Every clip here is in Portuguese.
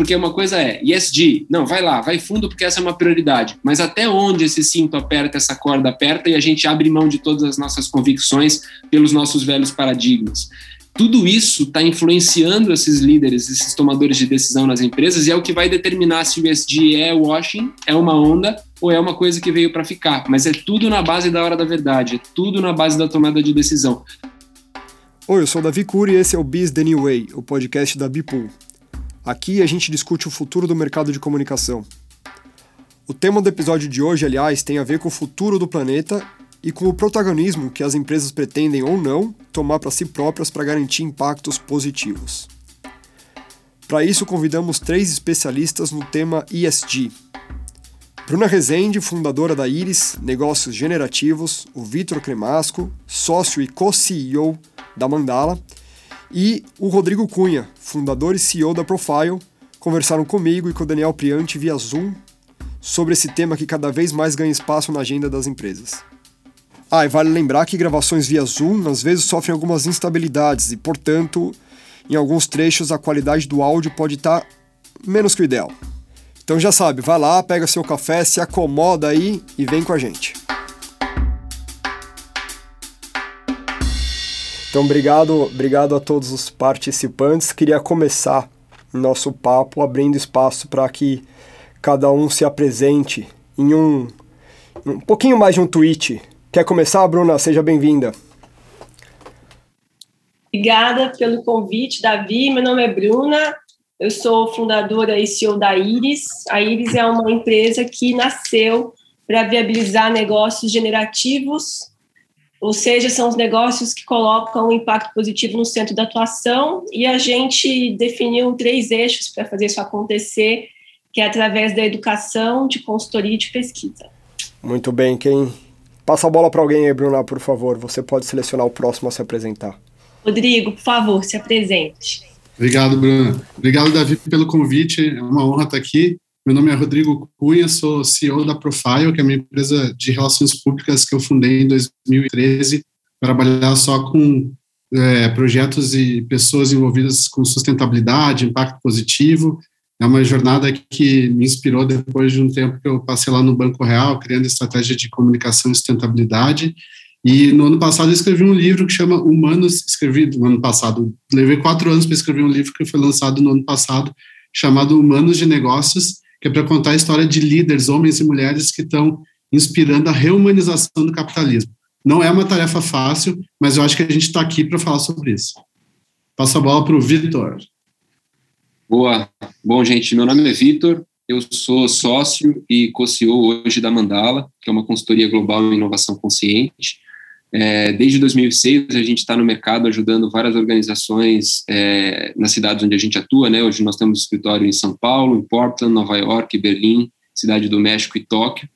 porque uma coisa é ESG, não, vai lá, vai fundo porque essa é uma prioridade, mas até onde esse cinto aperta, essa corda aperta e a gente abre mão de todas as nossas convicções pelos nossos velhos paradigmas. Tudo isso está influenciando esses líderes, esses tomadores de decisão nas empresas e é o que vai determinar se o ESG é washing, é uma onda ou é uma coisa que veio para ficar. Mas é tudo na base da hora da verdade, é tudo na base da tomada de decisão. Oi, eu sou o Davi Cury e esse é o Biz The New Way, o podcast da Bipool. Aqui a gente discute o futuro do mercado de comunicação. O tema do episódio de hoje, aliás, tem a ver com o futuro do planeta e com o protagonismo que as empresas pretendem ou não tomar para si próprias para garantir impactos positivos. Para isso, convidamos três especialistas no tema ESG. Bruna Rezende, fundadora da Iris Negócios Generativos, o Vitor Cremasco, sócio e co-CEO da Mandala, e o Rodrigo Cunha, fundador e CEO da Profile, conversaram comigo e com o Daniel Priante via Zoom sobre esse tema que cada vez mais ganha espaço na agenda das empresas. Ah, e vale lembrar que gravações via Zoom às vezes sofrem algumas instabilidades e, portanto, em alguns trechos a qualidade do áudio pode estar tá menos que o ideal. Então já sabe, vai lá, pega seu café, se acomoda aí e vem com a gente. Então, obrigado, obrigado a todos os participantes. Queria começar nosso papo abrindo espaço para que cada um se apresente em um, um pouquinho mais de um tweet Quer começar, Bruna? Seja bem-vinda. Obrigada pelo convite, Davi. Meu nome é Bruna, eu sou fundadora e CEO da Iris. A Iris é uma empresa que nasceu para viabilizar negócios generativos, ou seja, são os negócios que colocam um impacto positivo no centro da atuação, e a gente definiu três eixos para fazer isso acontecer, que é através da educação, de consultoria e de pesquisa. Muito bem, quem Passa a bola para alguém aí, Bruna, por favor. Você pode selecionar o próximo a se apresentar. Rodrigo, por favor, se apresente. Obrigado, Bruna. Obrigado, Davi, pelo convite. É uma honra estar aqui. Meu nome é Rodrigo Cunha, sou CEO da Profile, que é uma empresa de relações públicas que eu fundei em 2013 para trabalhar só com é, projetos e pessoas envolvidas com sustentabilidade, impacto positivo. É uma jornada que me inspirou depois de um tempo que eu passei lá no Banco Real, criando estratégia de comunicação e sustentabilidade. E no ano passado eu escrevi um livro que chama Humanos, escrevi no ano passado, levei quatro anos para escrever um livro que foi lançado no ano passado, chamado Humanos de Negócios, que é para contar a história de líderes, homens e mulheres que estão inspirando a reumanização do capitalismo. Não é uma tarefa fácil, mas eu acho que a gente está aqui para falar sobre isso. Passo a bola para o Vitor. Boa. Bom, gente, meu nome é Vitor, eu sou sócio e co-CEO hoje da Mandala, que é uma consultoria global em inovação consciente. É, desde 2006, a gente está no mercado ajudando várias organizações é, nas cidades onde a gente atua. Né? Hoje nós temos escritório em São Paulo, em Portland, Nova York, Berlim, Cidade do México e Tóquio.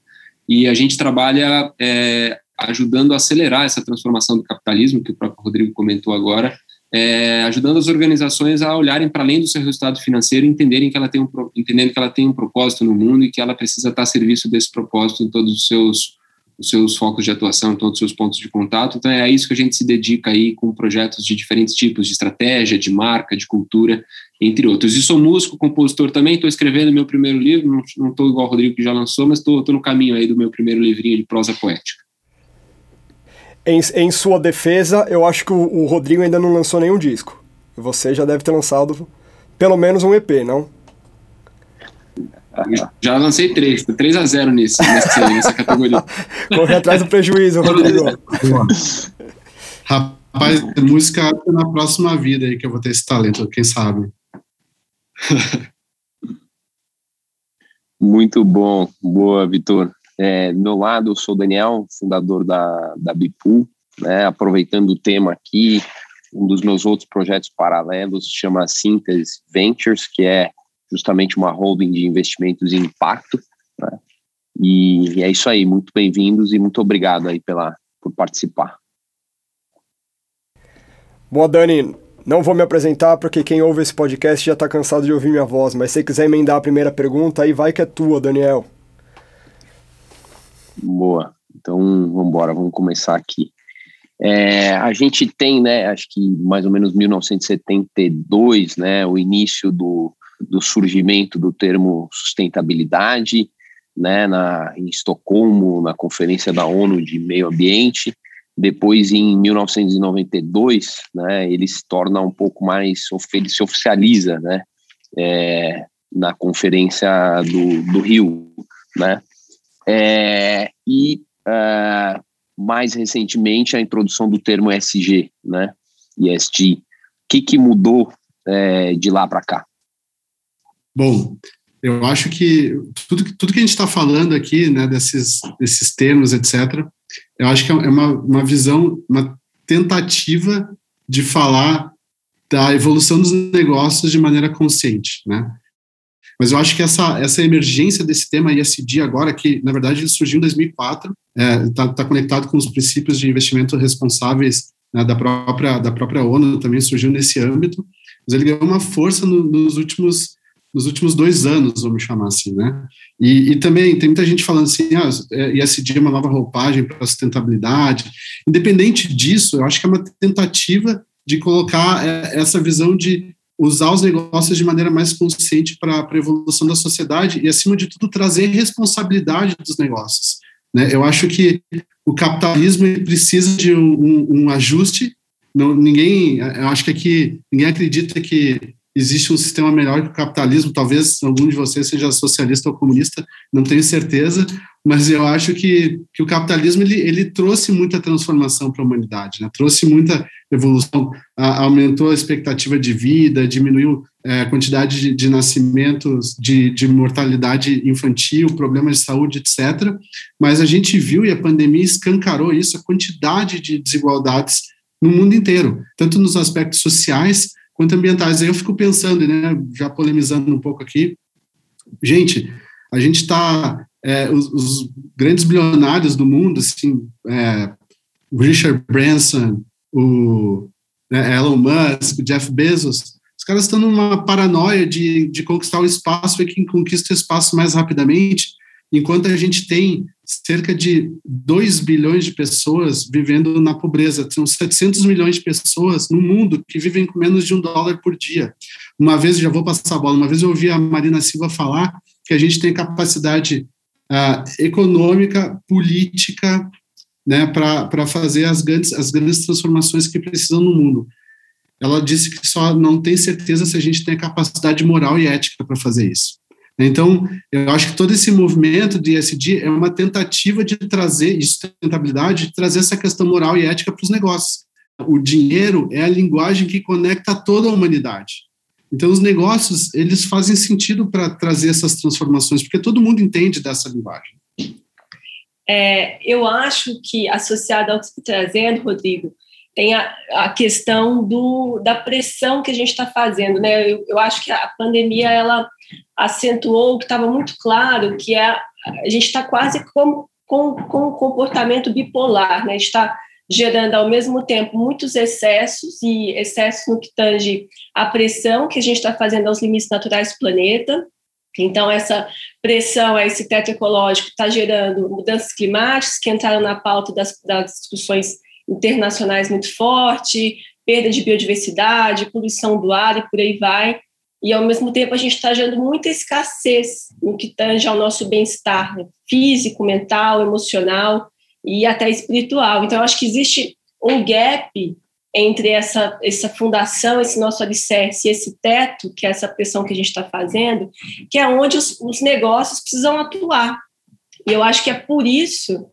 E a gente trabalha é, ajudando a acelerar essa transformação do capitalismo, que o próprio Rodrigo comentou agora, é, ajudando as organizações a olharem para além do seu resultado financeiro, entenderem que ela tem um entendendo que ela tem um propósito no mundo e que ela precisa estar a serviço desse propósito em todos os seus os seus focos de atuação, todos os seus pontos de contato. Então é a isso que a gente se dedica aí com projetos de diferentes tipos de estratégia, de marca, de cultura, entre outros. E sou músico, compositor também, estou escrevendo meu primeiro livro, não estou igual o Rodrigo que já lançou, mas estou no caminho aí do meu primeiro livrinho de prosa poética. Em, em sua defesa, eu acho que o, o, Rodrigo ainda não lançou nenhum disco. Você já deve ter lançado pelo menos um EP, não? Já lancei três, 3 a 0 nesse, nesse nessa categoria. Corre atrás do prejuízo, Rodrigo. Rapaz, música na próxima vida aí que eu vou ter esse talento, quem sabe. Muito bom, boa, Vitor. É, do meu lado, eu sou o Daniel, fundador da, da Bipool, né, aproveitando o tema aqui, um dos meus outros projetos paralelos chama Síntese Ventures, que é justamente uma holding de investimentos em impacto. Né, e, e é isso aí, muito bem-vindos e muito obrigado aí pela, por participar. Boa, Dani. Não vou me apresentar porque quem ouve esse podcast já está cansado de ouvir minha voz, mas se você quiser emendar a primeira pergunta, aí vai que é tua, Daniel. Boa. Então, vamos embora, vamos começar aqui. É, a gente tem, né, acho que mais ou menos 1972, né, o início do, do surgimento do termo sustentabilidade, né, na, em Estocolmo, na Conferência da ONU de Meio Ambiente. Depois, em 1992, né, ele se torna um pouco mais, ele se oficializa, né, é, na Conferência do, do Rio, né, é, e uh, mais recentemente a introdução do termo SG, né, ESG. O que, que mudou é, de lá para cá? Bom, eu acho que tudo, tudo que a gente está falando aqui, né, desses, desses termos, etc., eu acho que é uma, uma visão, uma tentativa de falar da evolução dos negócios de maneira consciente, né? Mas eu acho que essa, essa emergência desse tema ISD agora, que na verdade ele surgiu em 2004, está é, tá, tá conectado com os princípios de investimento responsáveis né, da, própria, da própria ONU, também surgiu nesse âmbito, mas ele ganhou uma força no, nos últimos nos últimos dois anos, vamos chamar assim, né? E, e também tem muita gente falando assim, ah, ISD é uma nova roupagem para a sustentabilidade. Independente disso, eu acho que é uma tentativa de colocar é, essa visão de usar os negócios de maneira mais consciente para a evolução da sociedade e, acima de tudo, trazer responsabilidade dos negócios. Né? Eu acho que o capitalismo precisa de um, um, um ajuste. Não, ninguém, eu acho que aqui ninguém acredita que existe um sistema melhor que o capitalismo. Talvez algum de vocês seja socialista ou comunista, não tenho certeza, mas eu acho que, que o capitalismo ele, ele trouxe muita transformação para a humanidade, né? trouxe muita evolução, a, aumentou a expectativa de vida, diminuiu é, a quantidade de, de nascimentos, de, de, mortalidade infantil, problemas de saúde, etc. Mas a gente viu, e a pandemia escancarou isso, a quantidade de desigualdades no mundo inteiro, tanto nos aspectos sociais quanto ambientais. Aí eu fico pensando, né, já polemizando um pouco aqui, gente, a gente está é, os, os, grandes bilionários do mundo, assim, é, o Richard Branson, o né, Elon Musk, o Jeff Bezos, os caras estão numa paranoia de, de conquistar o espaço e quem conquista o espaço mais rapidamente, enquanto a gente tem cerca de 2 bilhões de pessoas vivendo na pobreza. São 700 milhões de pessoas no mundo que vivem com menos de um dólar por dia. Uma vez, já vou passar a bola, uma vez eu ouvi a Marina Silva falar que a gente tem capacidade uh, econômica, política, né, para fazer as grandes, as grandes transformações que precisam no mundo. Ela disse que só não tem certeza se a gente tem a capacidade moral e ética para fazer isso. Então, eu acho que todo esse movimento de ESG é uma tentativa de trazer sustentabilidade, de trazer essa questão moral e ética para os negócios. O dinheiro é a linguagem que conecta toda a humanidade. Então, os negócios, eles fazem sentido para trazer essas transformações, porque todo mundo entende dessa linguagem. É, eu acho que, associado ao que você está trazendo, Rodrigo, tem a, a, questão do, da pressão que a gente está fazendo. Né? Eu, eu, acho que a pandemia ela acentuou que estava muito claro, que é a gente está quase com, com, com um comportamento bipolar. Né? está gerando ao mesmo tempo muitos excessos e excessos no que tange a pressão que a gente está fazendo aos limites naturais do planeta. Então, essa pressão, esse teto ecológico está gerando mudanças climáticas que entraram na pauta das, das discussões internacionais muito forte, perda de biodiversidade, poluição do ar e por aí vai. E, ao mesmo tempo, a gente está gerando muita escassez no que tange ao nosso bem-estar né? físico, mental, emocional e até espiritual. Então, acho que existe um gap entre essa, essa fundação, esse nosso alicerce, esse teto, que é essa pressão que a gente está fazendo, que é onde os, os negócios precisam atuar. E eu acho que é por isso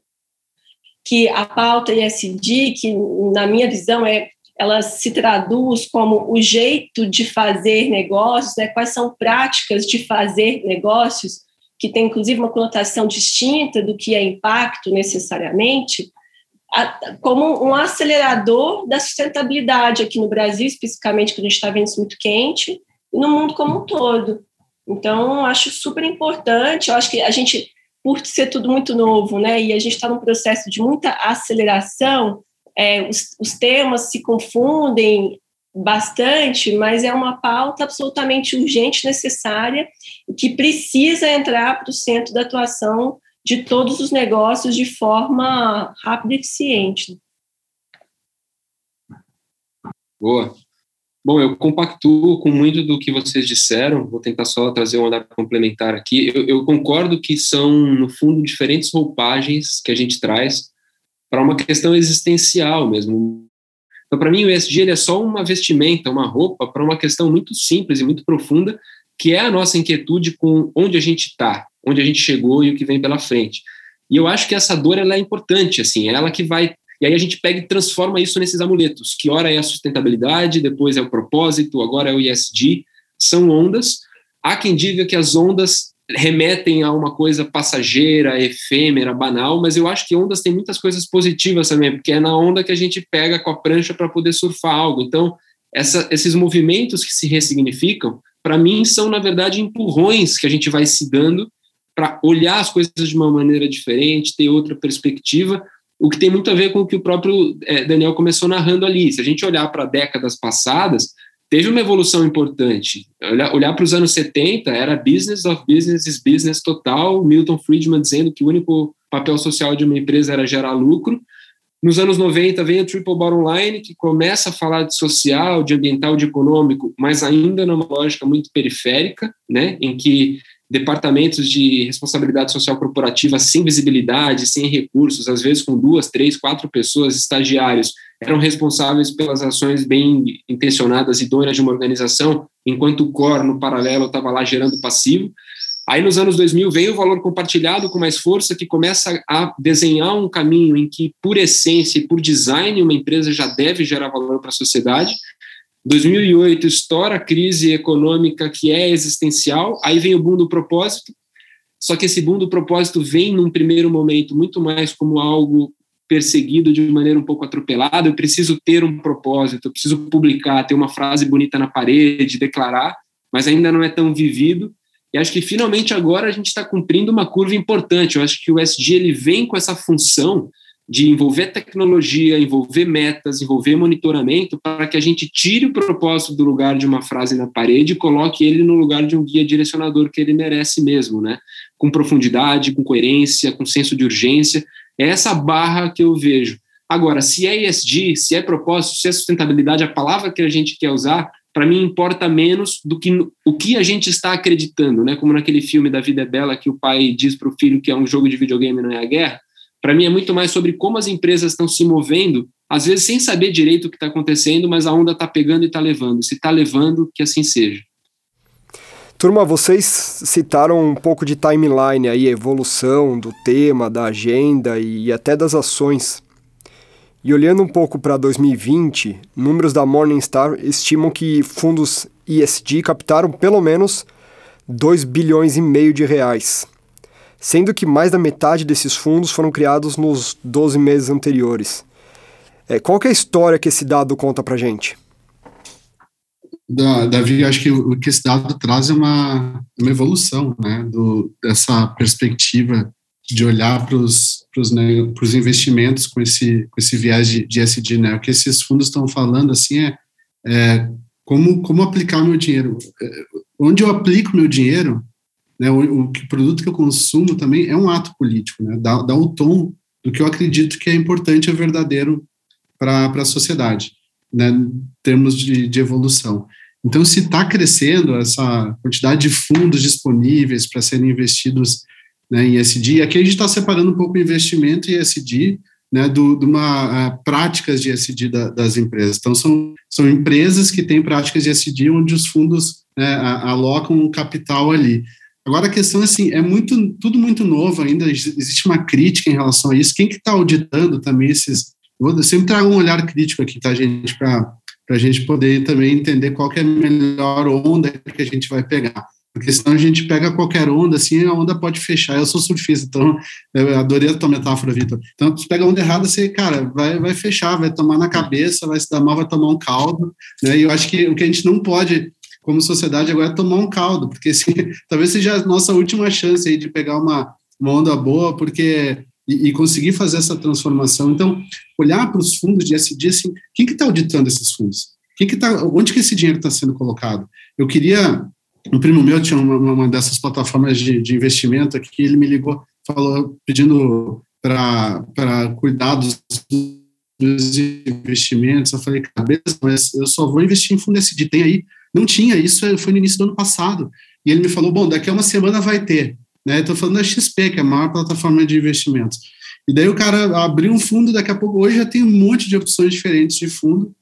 que a pauta ISD, que na minha visão é ela se traduz como o jeito de fazer negócios, né? quais são práticas de fazer negócios, que tem inclusive uma conotação distinta do que é impacto necessariamente, como um acelerador da sustentabilidade aqui no Brasil, especificamente, que a gente está vendo isso muito quente, e no mundo como um todo. Então, acho super importante, eu acho que a gente por ser tudo muito novo, né, e a gente está num processo de muita aceleração, é, os, os temas se confundem bastante, mas é uma pauta absolutamente urgente, necessária, que precisa entrar para o centro da atuação de todos os negócios de forma rápida e eficiente. Boa. Bom, eu compactuo com muito do que vocês disseram, vou tentar só trazer um andar complementar aqui. Eu, eu concordo que são, no fundo, diferentes roupagens que a gente traz para uma questão existencial mesmo. Então, para mim, o ESG ele é só uma vestimenta, uma roupa para uma questão muito simples e muito profunda, que é a nossa inquietude com onde a gente está, onde a gente chegou e o que vem pela frente. E eu acho que essa dor ela é importante, assim, é ela que vai e aí a gente pega e transforma isso nesses amuletos, que ora é a sustentabilidade, depois é o propósito, agora é o ISD. São ondas. Há quem diga que as ondas remetem a uma coisa passageira, efêmera, banal, mas eu acho que ondas têm muitas coisas positivas também, porque é na onda que a gente pega com a prancha para poder surfar algo. Então, essa, esses movimentos que se ressignificam, para mim, são, na verdade, empurrões que a gente vai se dando para olhar as coisas de uma maneira diferente, ter outra perspectiva, o que tem muito a ver com o que o próprio é, Daniel começou narrando ali. Se a gente olhar para décadas passadas, teve uma evolução importante. Olhar, olhar para os anos 70, era business of business is business total, Milton Friedman dizendo que o único papel social de uma empresa era gerar lucro. Nos anos 90 vem o Triple Bottom Line, que começa a falar de social, de ambiental, de econômico, mas ainda numa lógica muito periférica, né, em que departamentos de responsabilidade social corporativa sem visibilidade, sem recursos, às vezes com duas, três, quatro pessoas, estagiários, eram responsáveis pelas ações bem intencionadas e idôneas de uma organização, enquanto o core, no paralelo, estava lá gerando passivo. Aí, nos anos 2000, vem o valor compartilhado com mais força, que começa a desenhar um caminho em que, por essência e por design, uma empresa já deve gerar valor para a sociedade, 2008 estoura a crise econômica que é existencial, aí vem o boom do propósito, só que esse boom do propósito vem num primeiro momento muito mais como algo perseguido de maneira um pouco atropelada, eu preciso ter um propósito, eu preciso publicar, ter uma frase bonita na parede, declarar, mas ainda não é tão vivido, e acho que finalmente agora a gente está cumprindo uma curva importante, eu acho que o SG ele vem com essa função de envolver tecnologia, envolver metas, envolver monitoramento, para que a gente tire o propósito do lugar de uma frase na parede e coloque ele no lugar de um guia direcionador que ele merece mesmo, né? Com profundidade, com coerência, com senso de urgência. É essa barra que eu vejo. Agora, se é ESG, se é propósito, se é sustentabilidade, a palavra que a gente quer usar, para mim importa menos do que o que a gente está acreditando, né? Como naquele filme da Vida é Bela que o pai diz para o filho que é um jogo de videogame não é a guerra para mim é muito mais sobre como as empresas estão se movendo, às vezes sem saber direito o que está acontecendo, mas a onda está pegando e está levando. Se está levando, que assim seja. Turma, vocês citaram um pouco de timeline aí, evolução do tema, da agenda e até das ações. E olhando um pouco para 2020, números da Morningstar estimam que fundos ESG captaram pelo menos 2 bilhões e meio de reais sendo que mais da metade desses fundos foram criados nos 12 meses anteriores. É, qual é a história que esse dado conta para gente? Davi, acho que o que esse dado traz é uma, uma evolução né, do, dessa perspectiva de olhar para os né, investimentos com esse, com esse viés de, de SD. Né? O que esses fundos estão falando assim é, é como, como aplicar o meu dinheiro. É, onde eu aplico meu dinheiro né, o, o, produto que eu consumo também é um ato político, né, dá, dá o tom do que eu acredito que é importante e verdadeiro para a sociedade, né, em termos de, de evolução. Então, se está crescendo essa quantidade de fundos disponíveis para serem investidos né, em SD, aqui a gente está separando um pouco o investimento em SD né, do, de uma uh, práticas de SD da, das empresas. Então, são, são empresas que têm práticas de SD onde os fundos né, alocam um capital ali. Agora a questão assim, é muito tudo muito novo ainda, existe uma crítica em relação a isso. Quem que está auditando também esses? Eu sempre trago um olhar crítico aqui, tá, gente, para a gente poder também entender qual é a melhor onda que a gente vai pegar. Porque senão a gente pega qualquer onda, assim, a onda pode fechar. Eu sou surfista, então eu adorei a tua metáfora, Vitor. Então, se pega a onda errada, você, cara, vai, vai fechar, vai tomar na cabeça, vai se dar mal, vai tomar um caldo, né? E eu acho que o que a gente não pode como sociedade agora é tomar um caldo, porque talvez seja a nossa última chance aí de pegar uma, uma onda boa, porque e, e conseguir fazer essa transformação. Então, olhar para os fundos de SD, assim, quem que está auditando esses fundos? Quem que tá, onde que esse dinheiro está sendo colocado? Eu queria, um primo meu tinha uma, uma dessas plataformas de, de investimento aqui, ele me ligou, falou, pedindo para cuidar dos investimentos. Eu falei, cabeça, mas eu só vou investir em fundo SD. Tem aí? Não tinha, isso foi no início do ano passado. E ele me falou, bom, daqui a uma semana vai ter. Né? Estou falando da XP, que é a maior plataforma de investimentos. E daí o cara abriu um fundo, daqui a pouco, hoje já tem um monte de opções diferentes de fundo,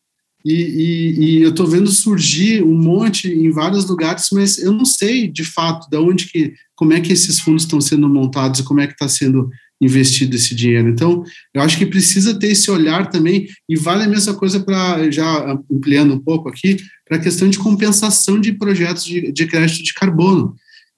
e, e, e eu estou vendo surgir um monte em vários lugares, mas eu não sei de fato de onde que, como é que esses fundos estão sendo montados e como é que está sendo investido esse dinheiro. Então, eu acho que precisa ter esse olhar também, e vale a mesma coisa para, já ampliando um pouco aqui, para a questão de compensação de projetos de, de crédito de carbono.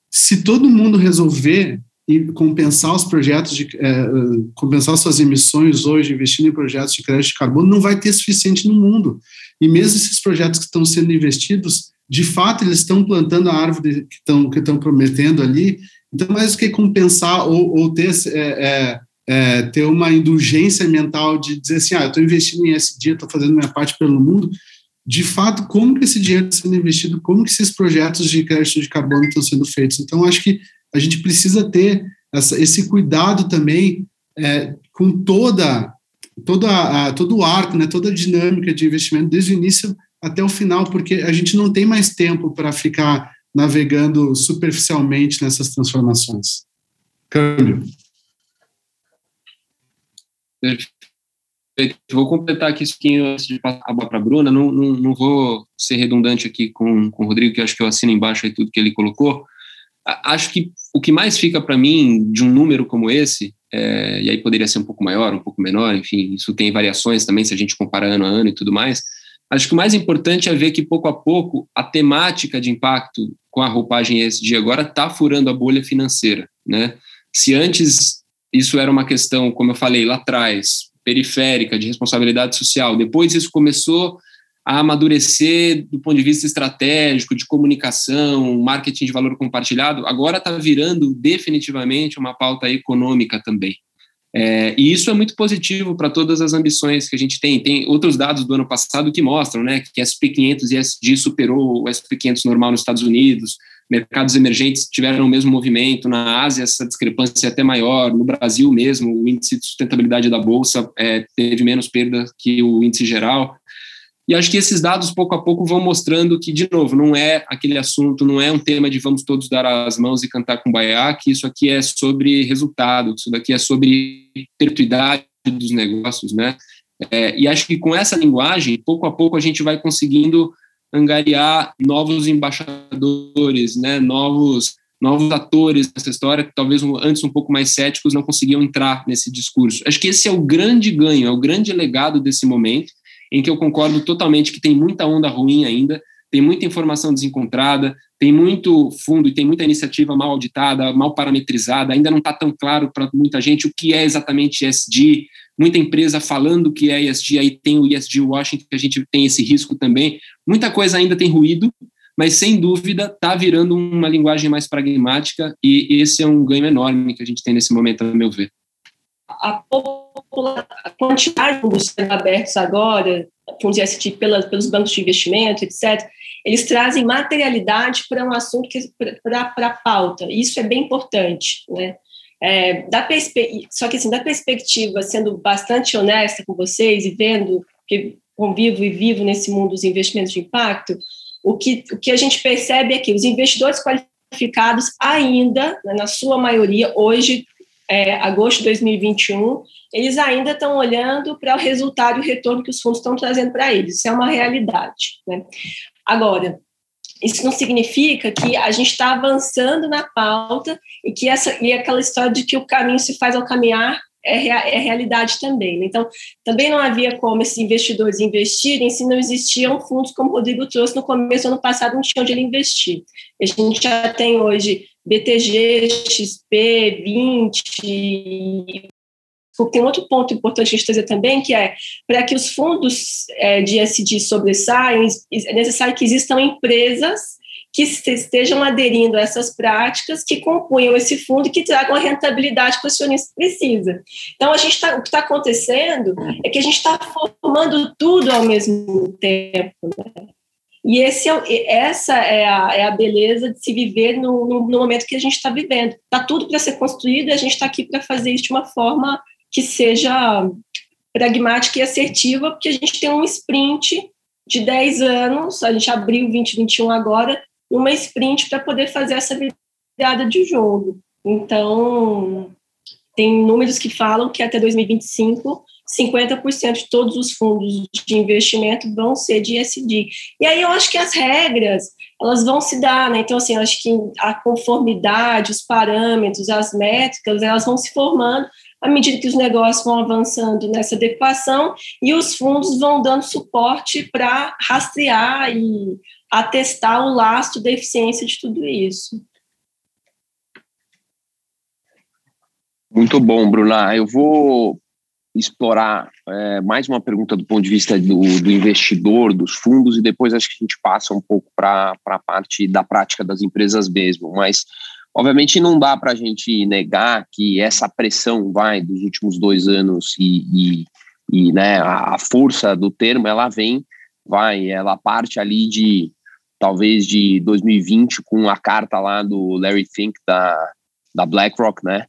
Se todo mundo resolver e compensar os projetos de é, compensar suas emissões hoje investindo em projetos de crédito de carbono não vai ter suficiente no mundo e mesmo esses projetos que estão sendo investidos de fato eles estão plantando a árvore que estão que estão prometendo ali então mais do que compensar ou, ou ter é, é, é, ter uma indulgência mental de dizer assim ah eu estou investindo em SD estou fazendo minha parte pelo mundo. De fato como que esse dinheiro está sendo investido? Como que esses projetos de crédito de carbono estão sendo feitos? Então acho que a gente precisa ter essa, esse cuidado também é, com toda, toda a, todo o arco, né, toda a dinâmica de investimento, desde o início até o final, porque a gente não tem mais tempo para ficar navegando superficialmente nessas transformações. Câmbio. Perfeito. Vou completar aqui isso aqui antes de passar a bola para a Bruna. Não, não, não vou ser redundante aqui com, com o Rodrigo, que acho que eu assino embaixo aí tudo que ele colocou. Acho que o que mais fica para mim de um número como esse, é, e aí poderia ser um pouco maior, um pouco menor, enfim, isso tem variações também se a gente compara ano a ano e tudo mais. Acho que o mais importante é ver que pouco a pouco a temática de impacto com a roupagem ESG agora está furando a bolha financeira, né? Se antes isso era uma questão, como eu falei lá atrás, periférica de responsabilidade social, depois isso começou a amadurecer do ponto de vista estratégico, de comunicação, marketing de valor compartilhado, agora está virando definitivamente uma pauta econômica também. É, e isso é muito positivo para todas as ambições que a gente tem. Tem outros dados do ano passado que mostram né, que SP500 e ESG superou o SP500 normal nos Estados Unidos, mercados emergentes tiveram o mesmo movimento, na Ásia essa discrepância é até maior, no Brasil mesmo o índice de sustentabilidade da Bolsa é, teve menos perda que o índice geral. E acho que esses dados, pouco a pouco, vão mostrando que, de novo, não é aquele assunto, não é um tema de vamos todos dar as mãos e cantar com baiá, que isso aqui é sobre resultado, isso daqui é sobre perpetuidade dos negócios, né? É, e acho que com essa linguagem, pouco a pouco, a gente vai conseguindo angariar novos embaixadores, né? Novos novos atores nessa história que talvez antes um pouco mais céticos não conseguiam entrar nesse discurso. Acho que esse é o grande ganho, é o grande legado desse momento em que eu concordo totalmente que tem muita onda ruim ainda, tem muita informação desencontrada, tem muito fundo e tem muita iniciativa mal auditada, mal parametrizada, ainda não está tão claro para muita gente o que é exatamente ESG, muita empresa falando que é ESG, aí tem o ESG Washington, que a gente tem esse risco também, muita coisa ainda tem ruído, mas sem dúvida está virando uma linguagem mais pragmática e esse é um ganho enorme que a gente tem nesse momento, a meu ver a, a quantidade de sendo abertos agora, fundos IST pela, pelos bancos de investimento, etc., eles trazem materialidade para um assunto que para a pauta. Isso é bem importante, né? É, da só que assim, da perspectiva, sendo bastante honesta com vocês e vendo que convivo e vivo nesse mundo dos investimentos de impacto, o que, o que a gente percebe é que os investidores qualificados ainda, né, na sua maioria, hoje é, agosto de 2021, eles ainda estão olhando para o resultado e o retorno que os fundos estão trazendo para eles. Isso é uma realidade. Né? Agora, isso não significa que a gente está avançando na pauta e que essa e aquela história de que o caminho se faz ao caminhar é, é realidade também. Né? Então, também não havia como esses investidores investirem se não existiam fundos como o Rodrigo trouxe no começo do ano passado, não tinha onde ele investir. A gente já tem hoje BTG, XP, 20. Tem outro ponto importante a gente trazer também, que é para que os fundos é, de SD sobressaiam, é necessário que existam empresas que estejam aderindo a essas práticas, que compunham esse fundo e que tragam a rentabilidade que o acionista precisa. Então, a gente tá, o que está acontecendo é que a gente está formando tudo ao mesmo tempo. Né? E esse é, essa é a, é a beleza de se viver no, no, no momento que a gente está vivendo. Está tudo para ser construído e a gente está aqui para fazer isso de uma forma que seja pragmática e assertiva, porque a gente tem um sprint de 10 anos, a gente abriu 2021 agora, uma sprint para poder fazer essa virada de jogo. Então, tem números que falam que até 2025 50% de todos os fundos de investimento vão ser de ESG. E aí eu acho que as regras, elas vão se dar, né? Então, assim, eu acho que a conformidade, os parâmetros, as métricas, elas vão se formando à medida que os negócios vão avançando nessa adequação e os fundos vão dando suporte para rastrear e atestar o lastro da eficiência de tudo isso. Muito bom, Bruna. Eu vou explorar é, mais uma pergunta do ponto de vista do, do, investidor, dos fundos, e depois acho que a gente passa um pouco para a parte da prática das empresas mesmo. Mas, obviamente, não dá para a gente negar que essa pressão vai dos últimos dois anos e, e, e né, a, a força do termo ela vem, vai, ela parte ali de talvez de 2020 com a carta lá do Larry Fink da, da BlackRock, né?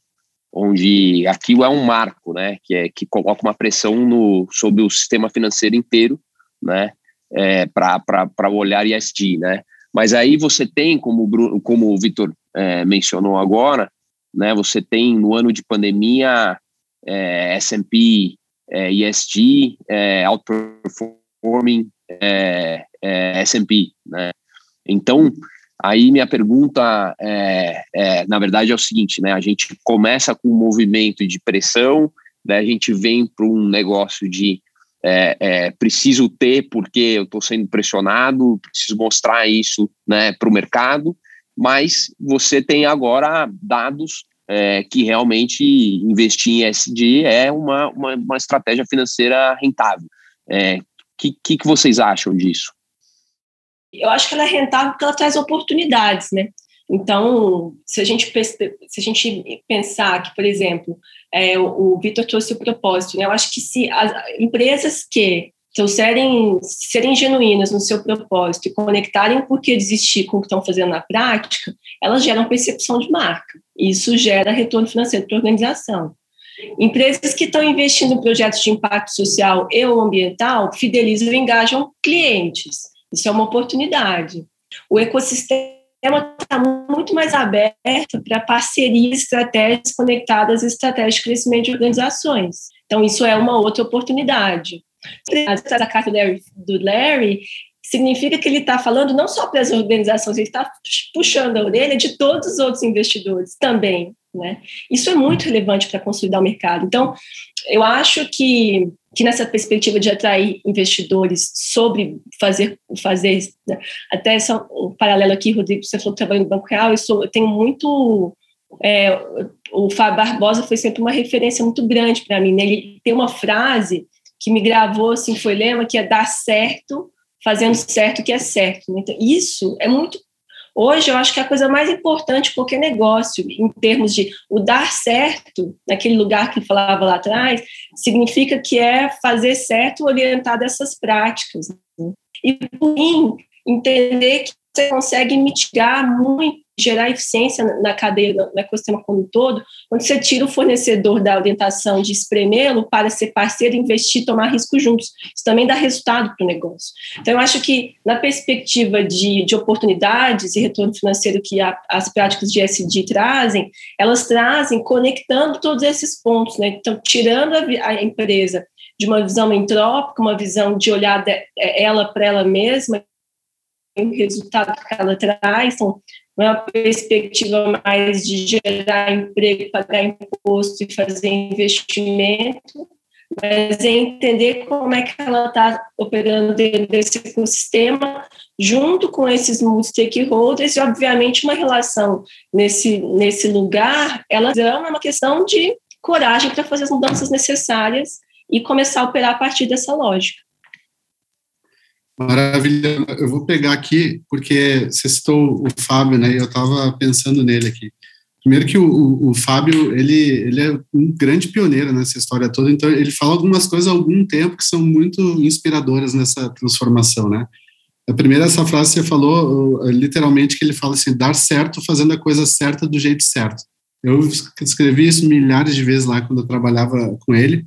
Onde aquilo é um marco, né, que, é, que coloca uma pressão no, sobre o sistema financeiro inteiro, né, é, para olhar ESG, né. Mas aí você tem, como, Bruno, como o Vitor é, mencionou agora, né, você tem no ano de pandemia é, S&P é, ESG é, outperforming é, é, S&P, né. Então, Aí minha pergunta, é, é, na verdade, é o seguinte, né? A gente começa com um movimento de pressão, né? a gente vem para um negócio de é, é, preciso ter porque eu estou sendo pressionado, preciso mostrar isso né, para o mercado, mas você tem agora dados é, que realmente investir em SD é uma, uma, uma estratégia financeira rentável. O é, que, que, que vocês acham disso? Eu acho que ela é rentável porque ela traz oportunidades, né? Então, se a gente, se a gente pensar que, por exemplo, é, o, Vitor trouxe o propósito, né? eu acho que se as empresas que trouxerem, serem genuínas no seu propósito e conectarem o porquê de existir com o que estão fazendo na prática, elas geram percepção de marca. Isso gera retorno financeiro para a organização. Empresas que estão investindo em projetos de impacto social e ambiental fidelizam e engajam clientes. Isso é uma oportunidade. O ecossistema está muito mais aberto para parcerias, estratégias conectadas a estratégias de crescimento de organizações. Então, isso é uma outra oportunidade. A carta do Larry significa que ele está falando não só para as organizações, ele está puxando a orelha de todos os outros investidores também. Né? Isso é muito relevante para consolidar o mercado. Então, eu acho que que nessa perspectiva de atrair investidores sobre fazer, fazer né, até só um paralelo aqui, Rodrigo, você falou que trabalha no Banco Real, eu, sou, eu tenho muito, é, o Fábio Barbosa foi sempre uma referência muito grande para mim, né? ele tem uma frase que me gravou, assim, foi lema, que é dar certo, fazendo certo que é certo, né? então, isso é muito Hoje, eu acho que é a coisa mais importante de qualquer negócio, em termos de o dar certo, naquele lugar que falava lá atrás, significa que é fazer certo orientado a essas práticas. Né? E, por mim, entender que você consegue mitigar muito gerar eficiência na cadeia, no ecossistema como um todo, quando você tira o fornecedor da orientação de espremê-lo para ser parceiro, investir, tomar risco juntos. Isso também dá resultado para o negócio. Então, eu acho que, na perspectiva de, de oportunidades e retorno financeiro que a, as práticas de SD trazem, elas trazem conectando todos esses pontos, né? Então, tirando a, a empresa de uma visão entrópica, uma visão de olhar de, ela para ela mesma, o resultado que ela traz, são uma perspectiva mais de gerar emprego, pagar imposto e fazer investimento, mas é entender como é que ela está operando dentro desse ecossistema, junto com esses stakeholders, e obviamente uma relação nesse, nesse lugar, ela é uma questão de coragem para fazer as mudanças necessárias e começar a operar a partir dessa lógica. Maravilha. Eu vou pegar aqui, porque você citou o Fábio, né? E eu estava pensando nele aqui. Primeiro que o, o, o, Fábio, ele, ele é um grande pioneiro nessa história toda, então ele fala algumas coisas há algum tempo que são muito inspiradoras nessa transformação, né? A primeira, essa frase que você falou, literalmente, que ele fala assim, dar certo fazendo a coisa certa do jeito certo. Eu escrevi isso milhares de vezes lá quando eu trabalhava com ele,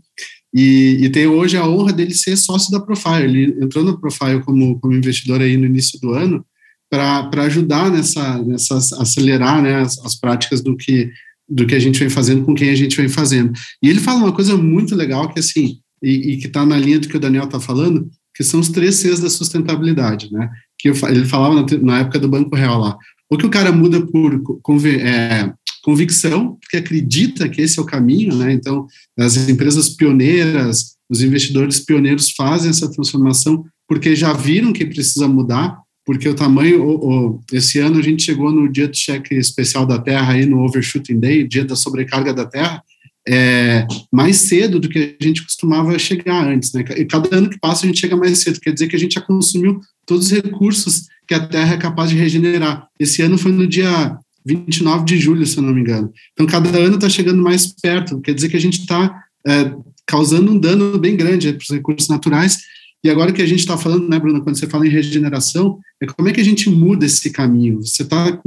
E, e hoje a honra dele ser sócio da Profile. Ele entrou na Profile como, como investidor aí no início do ano para ajudar nessa, nessa acelerar né, as, as práticas do que do que a gente vem fazendo com quem a gente vem fazendo. E ele fala uma coisa muito legal que assim e, e que está na linha do que o Daniel está falando, que são os três Cs da sustentabilidade, né? Que eu, ele falava na, na, época do Banco Real lá. Ou que o cara muda por é, convicção, porque acredita que esse é o caminho, né? Então, as empresas pioneiras, os investidores pioneiros fazem essa transformação porque já viram que precisa mudar, porque o tamanho, o, o, esse ano a gente chegou no dia do cheque especial da Terra, aí no Overshooting Day, dia da sobrecarga da Terra, é, mais cedo do que a gente costumava chegar antes. Né? E cada ano que passa a gente chega mais cedo, quer dizer que a gente já consumiu todos os recursos que a Terra é capaz de regenerar. Esse ano foi no dia 29 de julho, se eu não me engano. Então, cada ano está chegando mais perto, quer dizer que a gente está é, causando um dano bem grande para os recursos naturais e agora que a gente está falando, né, Bruna, quando você fala em regeneração, é como é que a gente muda esse caminho? Você está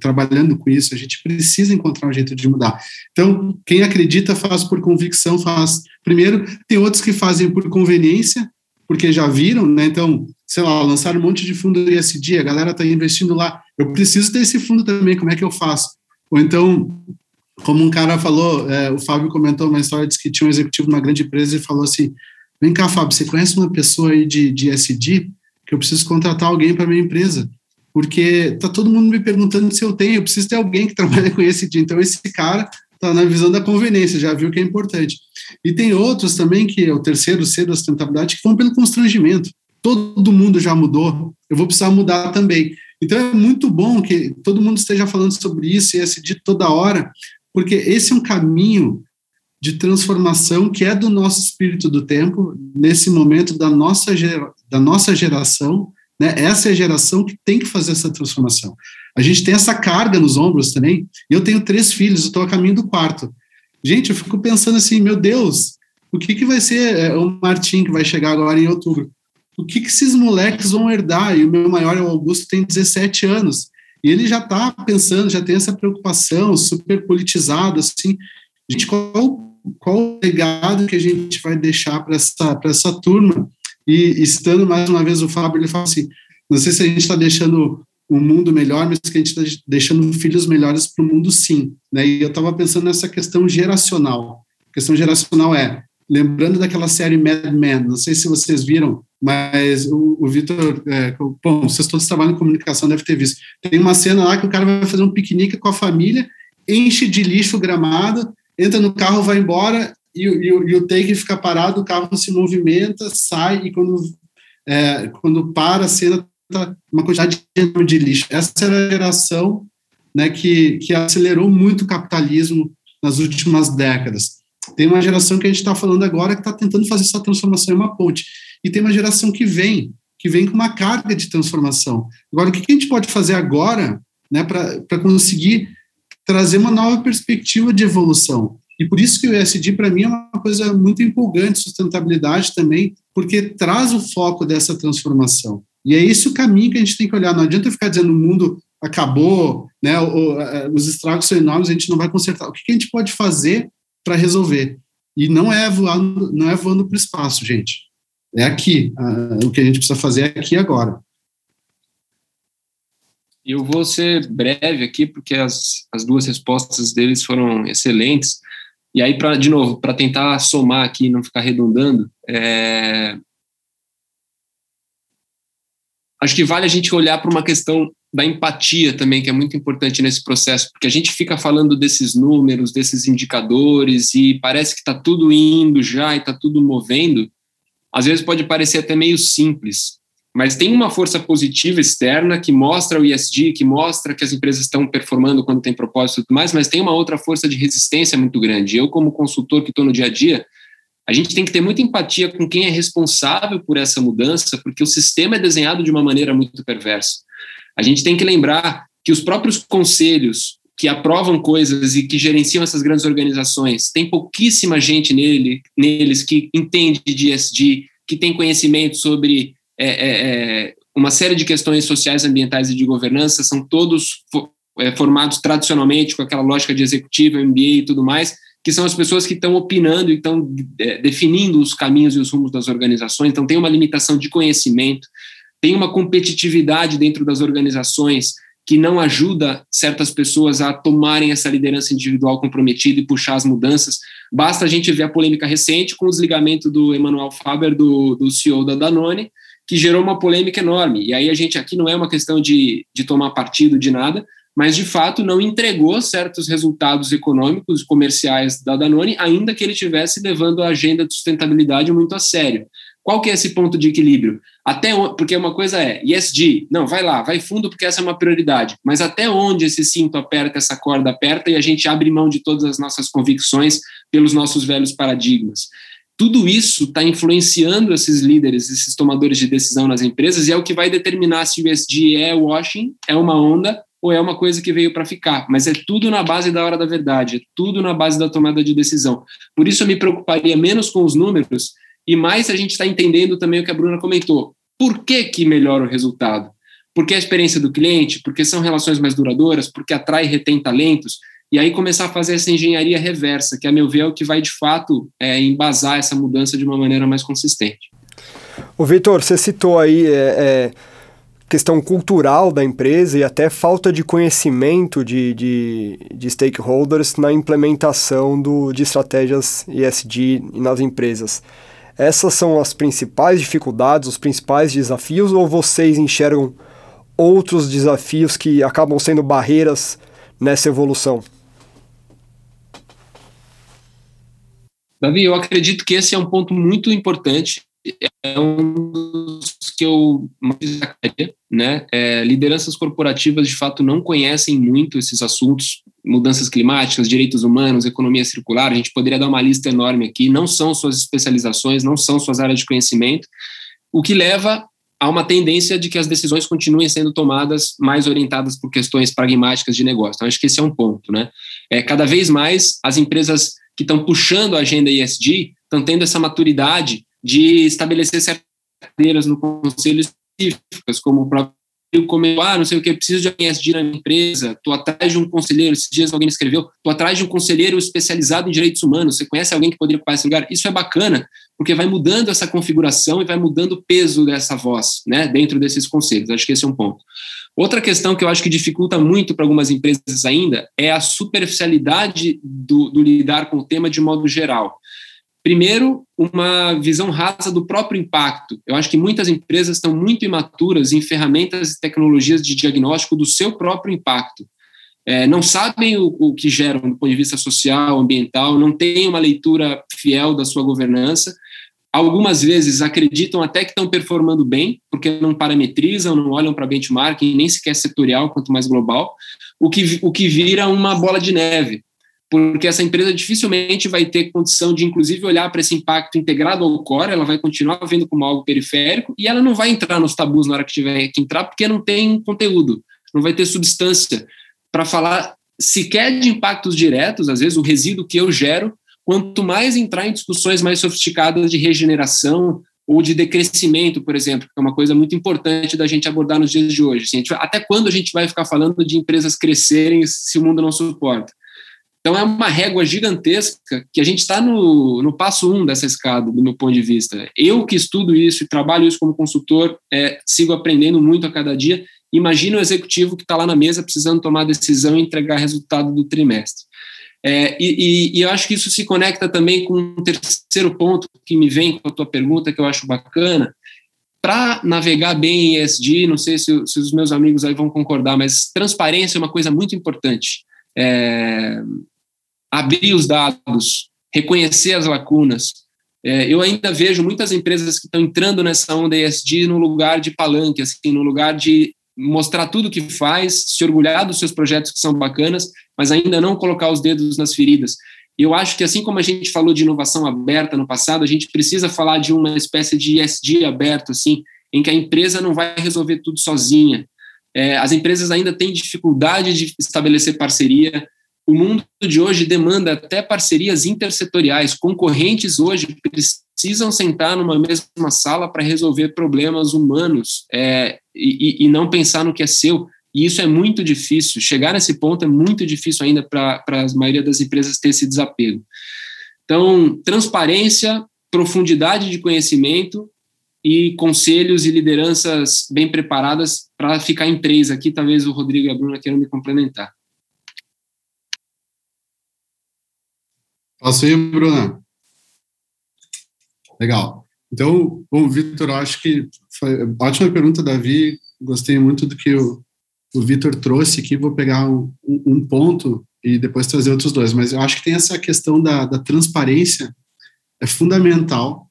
trabalhando com isso, a gente precisa encontrar um jeito de mudar. Então, quem acredita faz por convicção, faz. Primeiro, tem outros que fazem por conveniência, porque já viram, né? Então, sei lá, lançaram um monte de fundo ISD, a galera está investindo lá. Eu preciso ter esse fundo também, como é que eu faço? Ou então, como um cara falou, é, o Fábio comentou uma história, disse que tinha um executivo de uma grande empresa e falou assim: Vem cá, Fábio, você conhece uma pessoa aí de, de SD que eu preciso contratar alguém para minha empresa? Porque tá todo mundo me perguntando se eu tenho, eu preciso ter alguém que trabalhe com SD. Então, esse cara está na visão da conveniência, já viu que é importante. E tem outros também, que é o terceiro C da sustentabilidade, que vão pelo constrangimento. Todo mundo já mudou, eu vou precisar mudar também. Então, é muito bom que todo mundo esteja falando sobre isso e SD toda hora, porque esse é um caminho de transformação que é do nosso espírito do tempo, nesse momento da nossa, da nossa geração, né? Essa é a geração que tem que fazer essa transformação. A gente tem essa carga nos ombros também. Eu tenho três filhos, estou a caminho do quarto. Gente, eu fico pensando assim, meu Deus, o que, que vai ser é, o Martim que vai chegar agora em outubro? O que, que esses moleques vão herdar? E o meu maior, o Augusto, tem 17 anos. E ele já está pensando, já tem essa preocupação super politizada, assim. Gente, qual qual o legado que a gente vai deixar para essa, essa turma? E estando mais uma vez o Fábio, ele fala assim: não sei se a gente está deixando um mundo melhor, mas que a gente está deixando filhos melhores para o mundo, sim. Né? E eu estava pensando nessa questão geracional. A questão geracional é, lembrando daquela série Mad Men, não sei se vocês viram, mas o, o Vitor, é, bom, vocês todos trabalham em comunicação, deve ter visto. Tem uma cena lá que o cara vai fazer um piquenique com a família, enche de lixo o gramado, entra no carro, vai embora e, e, e o take fica parado, o carro se movimenta, sai e quando, é, quando para a cena tá uma quantidade enorme de lixo. Essa era a geração né, que, que acelerou muito o capitalismo nas últimas décadas. Tem uma geração que a gente está falando agora que está tentando fazer essa transformação em uma ponte. E tem uma geração que vem, que vem com uma carga de transformação. Agora, o que a gente pode fazer agora né, para conseguir trazer uma nova perspectiva de evolução. E por isso que o ESG, para mim, é uma coisa muito empolgante, sustentabilidade também, porque traz o foco dessa transformação. E é esse o caminho que a gente tem que olhar. Não adianta ficar dizendo o mundo acabou, né, os estragos são enormes, a gente não vai consertar. O que a gente pode fazer para resolver? E não é voando, não é voando para o espaço, gente. É aqui. o que a gente precisa fazer é aqui agora. Eu vou ser breve aqui, porque as, as duas respostas deles foram excelentes. E aí, pra, de novo, para tentar somar aqui não ficar redundando, é... acho que vale a gente olhar para uma questão da empatia também, que é muito importante nesse processo, porque a gente fica falando desses números, desses indicadores, e parece que está tudo indo já e está tudo movendo. Às vezes pode parecer até meio simples, mas tem uma força positiva externa que mostra o ESG, que mostra que as empresas estão performando quando tem propósito e tudo mais, mas tem uma outra força de resistência muito grande. Eu, como consultor que estou no dia a dia, a gente tem que ter muita empatia com quem é responsável por essa mudança, porque o sistema é desenhado de uma maneira muito perversa. A gente tem que lembrar que os próprios conselhos que aprovam coisas e que gerenciam essas grandes organizações, tem pouquíssima gente nele, neles que entende de ESG, que tem conhecimento sobre é, é, é, uma série de questões sociais, ambientais e de governança são todos é, formados tradicionalmente com aquela lógica de executivo, MBA e tudo mais, que são as pessoas que estão opinando e estão é, definindo os caminhos e os rumos das organizações. Então, tem uma limitação de conhecimento, tem uma competitividade dentro das organizações que não ajuda certas pessoas a tomarem essa liderança individual comprometida e puxar as mudanças. Basta a gente ver a polêmica recente com o desligamento do Emmanuel Faber, do, do CEO da Danone, que gerou uma polêmica enorme. E aí a gente aqui não é uma questão de, de tomar partido de nada, mas de fato não entregou certos resultados econômicos e comerciais da Danone, ainda que ele tivesse levando a agenda de sustentabilidade muito a sério. Qual que é esse ponto de equilíbrio? Até porque uma coisa é ESG, não, vai lá, vai fundo porque essa é uma prioridade. Mas até onde esse cinto aperta, essa corda aperta e a gente abre mão de todas as nossas convicções pelos nossos velhos paradigmas? Tudo isso está influenciando esses líderes, esses tomadores de decisão nas empresas e é o que vai determinar se o ESG é washing, é uma onda ou é uma coisa que veio para ficar. Mas é tudo na base da hora da verdade, é tudo na base da tomada de decisão. Por isso eu me preocuparia menos com os números e mais a gente está entendendo também o que a Bruna comentou. Por que, que melhora o resultado? Porque a experiência do cliente, porque são relações mais duradouras, porque atrai e retém talentos, e aí começar a fazer essa engenharia reversa, que a meu ver é o que vai de fato é, embasar essa mudança de uma maneira mais consistente. O Vitor, você citou aí é, é, questão cultural da empresa e até falta de conhecimento de, de, de stakeholders na implementação do, de estratégias ESG nas empresas. Essas são as principais dificuldades, os principais desafios, ou vocês enxergam outros desafios que acabam sendo barreiras nessa evolução? Davi, eu acredito que esse é um ponto muito importante é um dos que eu mais destacaria, né? É, lideranças corporativas, de fato, não conhecem muito esses assuntos, mudanças climáticas, direitos humanos, economia circular, a gente poderia dar uma lista enorme aqui, não são suas especializações, não são suas áreas de conhecimento, o que leva a uma tendência de que as decisões continuem sendo tomadas mais orientadas por questões pragmáticas de negócio. Então, acho que esse é um ponto, né? É, cada vez mais as empresas que estão puxando a agenda ESG estão tendo essa maturidade de estabelecer certas cadeiras no conselho específicas, como o próprio comentou, ah, não sei o que, preciso de alguém na minha empresa, estou atrás de um conselheiro, esses dias alguém escreveu, estou atrás de um conselheiro especializado em direitos humanos, você conhece alguém que poderia ocupar esse lugar? Isso é bacana, porque vai mudando essa configuração e vai mudando o peso dessa voz, né, dentro desses conselhos, acho que esse é um ponto. Outra questão que eu acho que dificulta muito para algumas empresas ainda é a superficialidade do, do lidar com o tema de modo geral. Primeiro, uma visão rasa do próprio impacto. Eu acho que muitas empresas estão muito imaturas em ferramentas e tecnologias de diagnóstico do seu próprio impacto. É, não sabem o, o, que geram do ponto de vista social, ambiental, não têm uma leitura fiel da sua governança. Algumas vezes acreditam até que estão performando bem, porque não parametrizam, não olham para benchmarking, nem sequer setorial, quanto mais global, o que, o que vira uma bola de neve porque essa empresa dificilmente vai ter condição de, inclusive, olhar para esse impacto integrado ao core, ela vai continuar vendo como algo periférico e ela não vai entrar nos tabus na hora que tiver que entrar, porque não tem conteúdo, não vai ter substância para falar sequer de impactos diretos, às vezes o resíduo que eu gero, quanto mais entrar em discussões mais sofisticadas de regeneração ou de decrescimento, por exemplo, que é uma coisa muito importante da gente abordar nos dias de hoje. Assim, até quando a gente vai ficar falando de empresas crescerem se o mundo não suporta? Então é uma régua gigantesca que a gente está no, no passo um dessa escada, do meu ponto de vista. Eu que estudo isso e trabalho isso como consultor, é, sigo aprendendo muito a cada dia. Imagina o executivo que está lá na mesa precisando tomar decisão e entregar resultado do trimestre. É, e, e, e, eu acho que isso se conecta também com um terceiro ponto que me vem com a tua pergunta, que eu acho bacana. Para navegar bem em ESG, não sei se, se, os meus amigos aí vão concordar, mas transparência é uma coisa muito importante. É, abrir os dados, reconhecer as lacunas. É, eu ainda vejo muitas empresas que estão entrando nessa onda ESG no lugar de palanque, assim, no lugar de mostrar tudo que faz, se orgulhar dos seus projetos que são bacanas, mas ainda não colocar os dedos nas feridas. E eu acho que assim como a gente falou de inovação aberta no passado, a gente precisa falar de uma espécie de ESG aberto, assim, em que a empresa não vai resolver tudo sozinha. É, as empresas ainda têm dificuldade de estabelecer parceria, o mundo de hoje demanda até parcerias intersetoriais. Concorrentes hoje precisam sentar numa mesma sala para resolver problemas humanos é, e, e, não pensar no que é seu. E isso é muito difícil, chegar nesse ponto é muito difícil ainda para a maioria das empresas ter esse desapego. Então, transparência, profundidade de conhecimento e conselhos e lideranças bem preparadas para ficar em três aqui. Talvez o Rodrigo e a Bruna queiram me complementar. Posso ir, Bruna? Legal. Então, bom, Vitor, acho que foi ótima pergunta, Davi. Gostei muito do que o, o Vitor trouxe aqui. Vou pegar um, um, ponto e depois trazer outros dois. Mas eu acho que tem essa questão da, da transparência, é fundamental.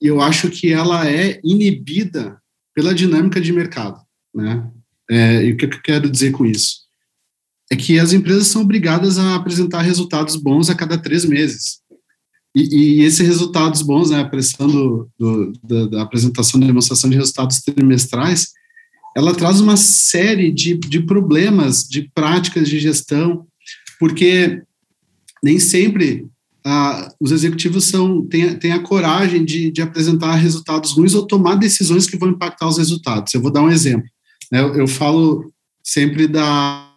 E eu acho que ela é inibida pela dinâmica de mercado. Né? É, e o que eu quero dizer com isso? É que as empresas são obrigadas a apresentar resultados bons a cada três meses. E, e esses resultados bons, né, a pressão do, do, da, da, apresentação da demonstração de resultados trimestrais, ela traz uma série de, de problemas, de práticas de gestão, porque nem sempre ah, os executivos são, têm, têm a coragem de, de apresentar resultados ruins ou tomar decisões que vão impactar os resultados. Eu vou dar um exemplo. Né, eu, eu falo sempre da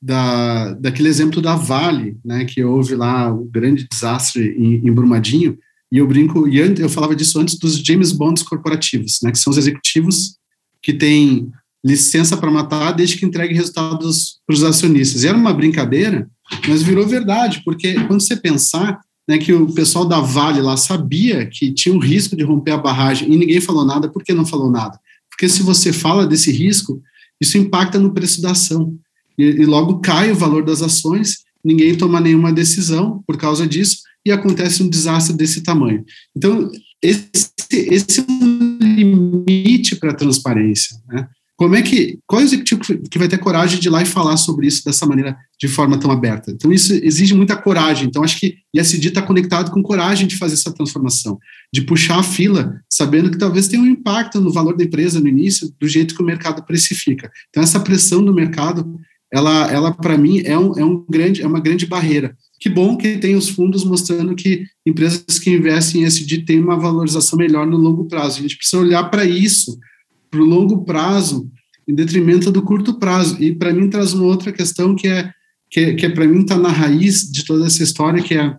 da, daquele exemplo da Vale, né, que houve lá o grande desastre em, em Brumadinho, e eu brinco, e eu falava disso antes dos James Bonds corporativos, né, que são os executivos que têm licença para matar desde que entregue resultados para os acionistas. E era uma brincadeira, mas virou verdade, porque quando você pensar né, que o pessoal da Vale lá sabia que tinha um risco de romper a barragem e ninguém falou nada, por que não falou nada? Porque se você fala desse risco, isso impacta no preço da ação e, e logo cai o valor das ações, ninguém toma nenhuma decisão por causa disso, e acontece um desastre desse tamanho. Então, esse, esse é um limite para a transparência. Né? Como é que, qual é o executivo que vai ter coragem de ir lá e falar sobre isso dessa maneira, de forma tão aberta? Então, isso exige muita coragem. Então, acho que ISD está conectado com coragem de fazer essa transformação, de puxar a fila, sabendo que talvez tenha um impacto no valor da empresa no início, do jeito que o mercado precifica. Então, essa pressão do mercado ela, ela para mim é, um, é, um grande, é uma grande barreira. Que bom que tem os fundos mostrando que empresas que investem em SD têm uma valorização melhor no longo prazo. A gente precisa olhar para isso, para o longo prazo, em detrimento do curto prazo. E para mim traz uma outra questão que é que, que é, para mim está na raiz de toda essa história, que é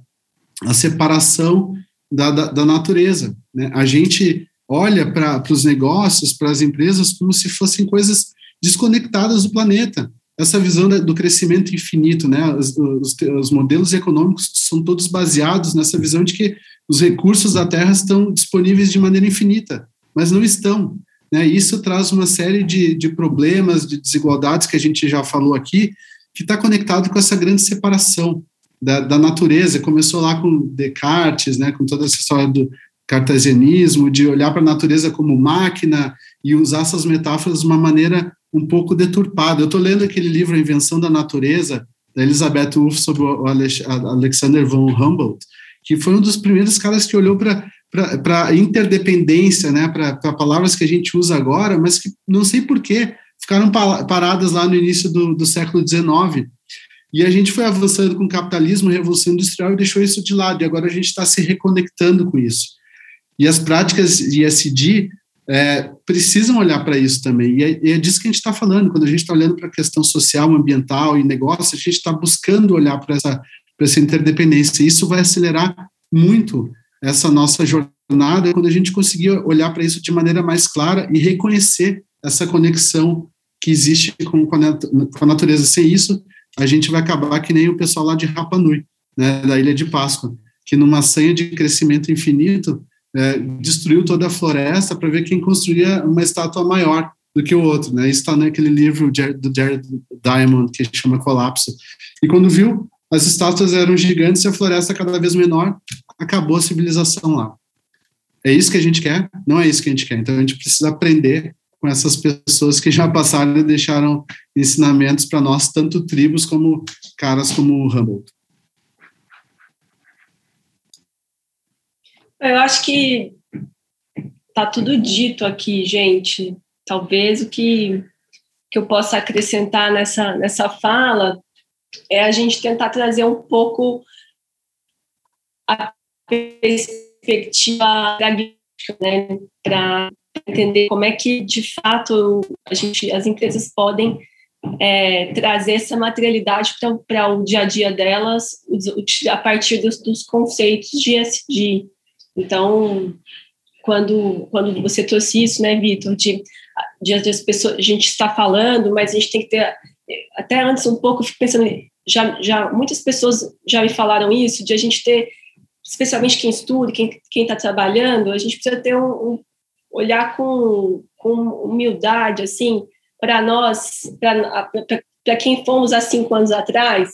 a separação da, da, da natureza. Né? A gente olha para os negócios, para as empresas, como se fossem coisas desconectadas do planeta essa visão do crescimento infinito, né? Os, os, os, modelos econômicos são todos baseados nessa visão de que os recursos da Terra estão disponíveis de maneira infinita, mas não estão. Né? Isso traz uma série de, de problemas, de desigualdades que a gente já falou aqui, que está conectado com essa grande separação da, da, natureza. Começou lá com Descartes, né? Com toda essa história do cartesianismo, de olhar para a natureza como máquina e usar essas metáforas de uma maneira um pouco deturpado. Eu estou lendo aquele livro A Invenção da Natureza, da Elizabeth Wolff, sobre o Alexander von Humboldt, que foi um dos primeiros caras que olhou para para interdependência, né, para palavras que a gente usa agora, mas que não sei porquê ficaram paradas lá no início do, do século XIX. E a gente foi avançando com o capitalismo, revolução industrial e deixou isso de lado. E agora a gente está se reconectando com isso. E as práticas de ISD é, precisam olhar para isso também. E é, e é, disso que a gente está falando. Quando a gente está olhando para a questão social, ambiental e negócio, a gente está buscando olhar para essa, essa interdependência. Isso vai acelerar muito essa nossa jornada quando a gente conseguir olhar para isso de maneira mais clara e reconhecer essa conexão que existe com, a, natureza. Sem isso, a gente vai acabar que nem o pessoal lá de Rapa Nui, né, da Ilha de Páscoa, que numa senha de crescimento infinito, é, destruiu toda a floresta para ver quem construía uma estátua maior do que o outro, né? Isso está naquele livro do Jared Diamond que chama Colapso. E quando viu, as estátuas eram gigantes e a floresta cada vez menor, acabou a civilização lá. É isso que a gente quer? Não é isso que a gente quer. Então a gente precisa aprender com essas pessoas que já passaram e deixaram ensinamentos para nós, tanto tribos como caras como o Humboldt. Eu acho que tá tudo dito aqui, gente. Talvez o que, que eu possa acrescentar nessa, nessa fala é a gente tentar trazer um pouco a perspectiva né, para entender como é que, de fato, a gente, as empresas podem é, trazer essa materialidade para o dia a dia delas a partir dos, dos conceitos de SD. Então, quando, quando você trouxe isso, né, Vitor, de, de as pessoas, a gente está falando, mas a gente tem que ter, até antes um pouco, fico pensando, já, já muitas pessoas já me falaram isso, de a gente ter, especialmente quem estuda, quem está trabalhando, a gente precisa ter um, um olhar com, com humildade, assim, para nós, para quem fomos há cinco anos atrás,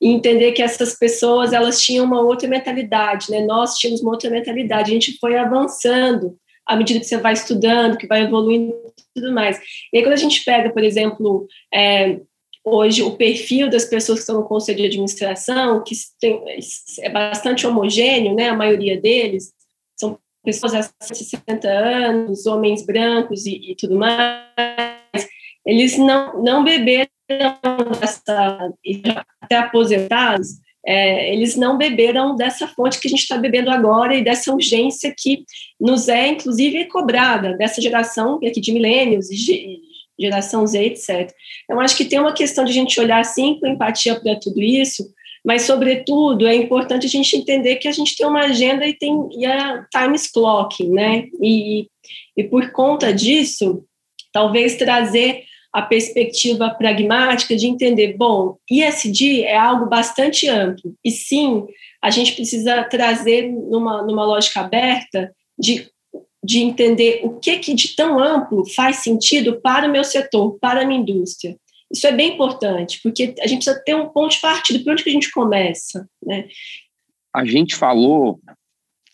e entender que essas pessoas elas tinham uma outra mentalidade, né? Nós tínhamos uma outra mentalidade. A gente foi avançando à medida que você vai estudando, que vai evoluindo e tudo mais. E aí quando a gente pega, por exemplo, é, hoje o perfil das pessoas que estão no conselho de administração, que tem, é bastante homogêneo, né? A maioria deles são pessoas de 60 anos, homens brancos e, e tudo mais. Eles não não beberam dessa, até aposentados, é, eles não beberam dessa fonte que a gente está bebendo agora e dessa urgência que nos é, inclusive, cobrada, dessa geração aqui de milênios, geração Z, etc. Então, acho que tem uma questão de a gente olhar, assim, com empatia para tudo isso, mas, sobretudo, é importante a gente entender que a gente tem uma agenda e tem e a times clocking, né? E, e por conta disso, talvez trazer a perspectiva pragmática de entender, bom, ISD é algo bastante amplo, e sim, a gente precisa trazer numa, numa lógica aberta de, de entender o que, que de tão amplo faz sentido para o meu setor, para a minha indústria. Isso é bem importante, porque a gente precisa ter um ponto de partida, por onde que a gente começa, né? A gente falou,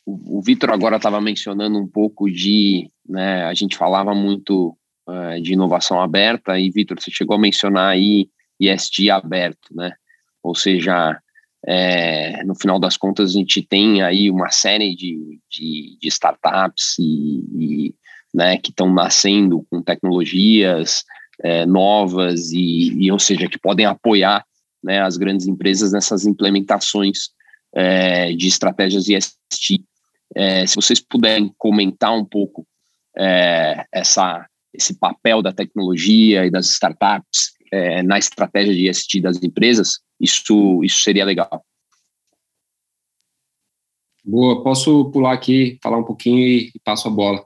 o, Vitor agora estava mencionando um pouco de, né, a gente falava muito uh, de inovação aberta, e Vitor, você chegou a mencionar aí ISD aberto, né? Ou seja, é, no final das contas, a gente tem aí uma série de, de, de startups e, e né, que estão nascendo com tecnologias é, novas e, e, ou seja, que podem apoiar né, as grandes empresas nessas implementações é, de estratégias IST. É, se vocês puderem comentar um pouco é, essa, esse papel da tecnologia e das startups é, na estratégia de ESG das empresas, isso, isso seria legal. Boa, posso pular aqui, falar um pouquinho e, e passo a bola.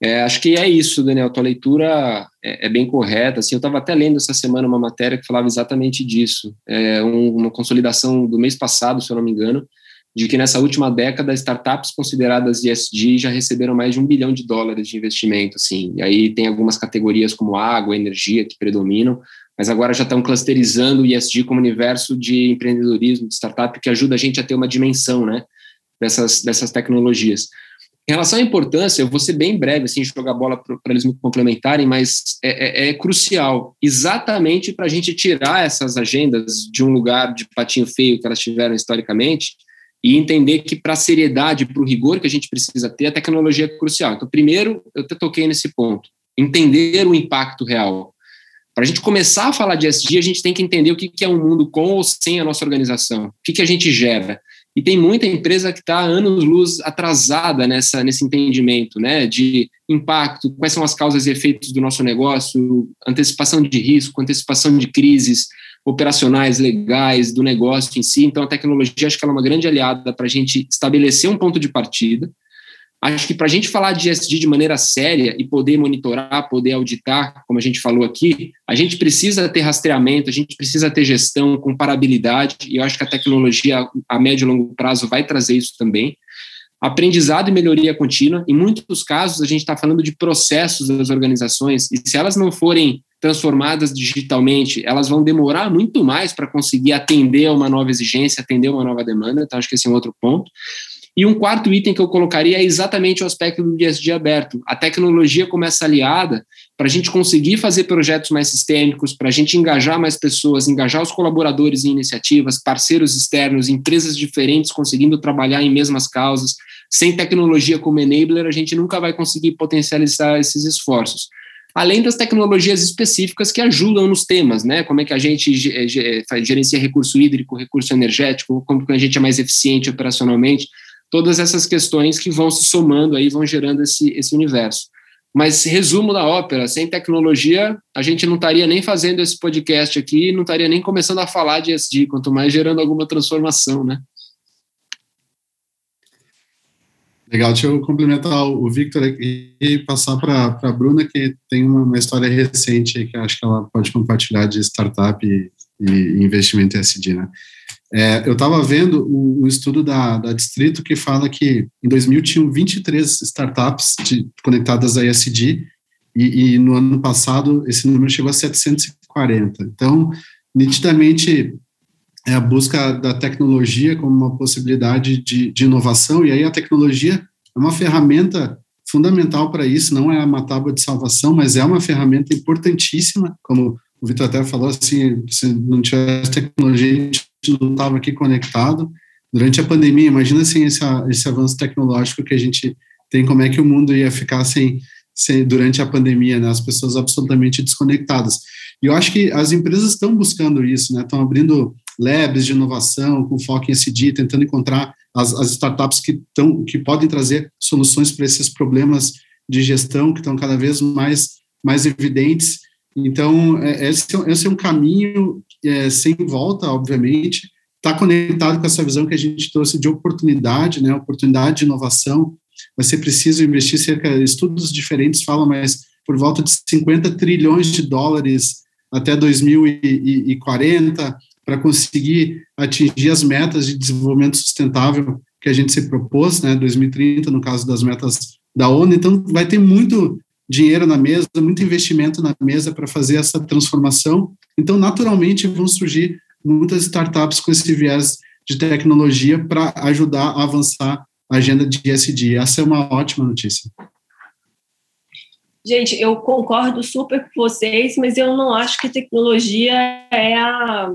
É, acho que é isso, Daniel. Tua leitura é, é bem correta. Assim, eu estava até lendo essa semana uma matéria que falava exatamente disso. É um, uma consolidação do mês passado, se eu não me engano, de que nessa última década startups consideradas ESG já receberam mais de um bilhão de dólares de investimento, assim. E aí tem algumas categorias como água, energia que predominam, mas agora já estão clusterizando o ESG como universo de empreendedorismo, de startup, que ajuda a gente a ter uma dimensão, né, dessas, dessas tecnologias. Em relação à importância, eu vou ser bem breve, assim, jogar a bola para eles me complementarem, mas é, é, é crucial, exatamente para a gente tirar essas agendas de um lugar de patinho feio que elas tiveram historicamente e entender que para a seriedade, para o rigor que a gente precisa ter, a tecnologia é crucial. Então, primeiro, eu até toquei nesse ponto, entender o impacto real. Para a gente começar a falar de SG, a gente tem que entender o que é um mundo com ou sem a nossa organização, o que, que a gente gera. E tem muita empresa que está anos-luz atrasada nessa, nesse entendimento né, de impacto, quais são as causas e efeitos do nosso negócio, antecipação de risco, antecipação de crises, operacionais, legais, do negócio em si. Então, a tecnologia acho que ela é uma grande aliada para a gente estabelecer um ponto de partida. Acho que para a gente falar de ESG de maneira séria e poder monitorar, poder auditar, como a gente falou aqui, a gente precisa ter rastreamento, a gente precisa ter gestão, comparabilidade, e eu acho que a tecnologia a médio e longo prazo vai trazer isso também. Aprendizado e melhoria contínua. Em muitos casos, a gente está falando de processos das organizações, e se elas não forem transformadas digitalmente, elas vão demorar muito mais para conseguir atender a uma nova exigência, atender a uma nova demanda, então acho que esse é um outro ponto. E um quarto item que eu colocaria é exatamente o aspecto do ISD aberto. A tecnologia como essa aliada para a gente conseguir fazer projetos mais sistêmicos, para a gente engajar mais pessoas, engajar os colaboradores em iniciativas, parceiros externos, empresas diferentes conseguindo trabalhar em mesmas causas. Sem tecnologia como enabler, a gente nunca vai conseguir potencializar esses esforços além das tecnologias específicas que ajudam nos temas, né? Como é que a gente gerencia recurso hídrico, recurso energético, como que a gente é mais eficiente operacionalmente, todas essas questões que vão se somando aí, vão gerando esse, esse universo. Mas resumo da ópera, sem tecnologia, a gente não estaria nem fazendo esse podcast aqui, não estaria nem começando a falar de SD, quanto mais gerando alguma transformação, né? Legal, deixa eu complementar o Victor aqui e passar para a Bruna, que tem uma, uma, história recente que acho que ela pode compartilhar de startup e, e investimento em SD, né? É, eu estava vendo o, estudo da, da Distrito que fala que em 2000 tinham 23 startups de, conectadas a ESG e, e, no ano passado esse número chegou a 740. Então, nitidamente, é a busca da tecnologia como uma possibilidade de, de inovação, e aí a tecnologia é uma ferramenta fundamental para isso, não é uma tábua de salvação, mas é uma ferramenta importantíssima, como o Vitor até falou, assim, se não tivesse tecnologia, a gente não estava aqui conectado. Durante a pandemia, imagina assim, esse, esse avanço tecnológico que a gente tem, como é que o mundo ia ficar sem, sem durante a pandemia, né? As pessoas absolutamente desconectadas. E eu acho que as empresas estão buscando isso, né? Estão abrindo labs de inovação com foco em SD, tentando encontrar as, as startups que, tão, que podem trazer soluções para esses problemas de gestão que estão cada vez mais, mais evidentes. Então, é, esse, é esse é um caminho é, sem volta, obviamente, está conectado com essa visão que a gente trouxe de oportunidade, né, oportunidade de inovação. Vai ser preciso investir cerca, estudos diferentes falam, mas por volta de 50 trilhões de dólares até 2040 para conseguir atingir as metas de desenvolvimento sustentável que a gente se propôs, né, 2030, no caso das metas da ONU. Então, vai ter muito dinheiro na mesa, muito investimento na mesa para fazer essa transformação. Então, naturalmente, vão surgir muitas startups com esse viés de tecnologia para ajudar a avançar a agenda de ESG. Essa é uma ótima notícia. Gente, eu concordo super com vocês, mas eu não acho que tecnologia é a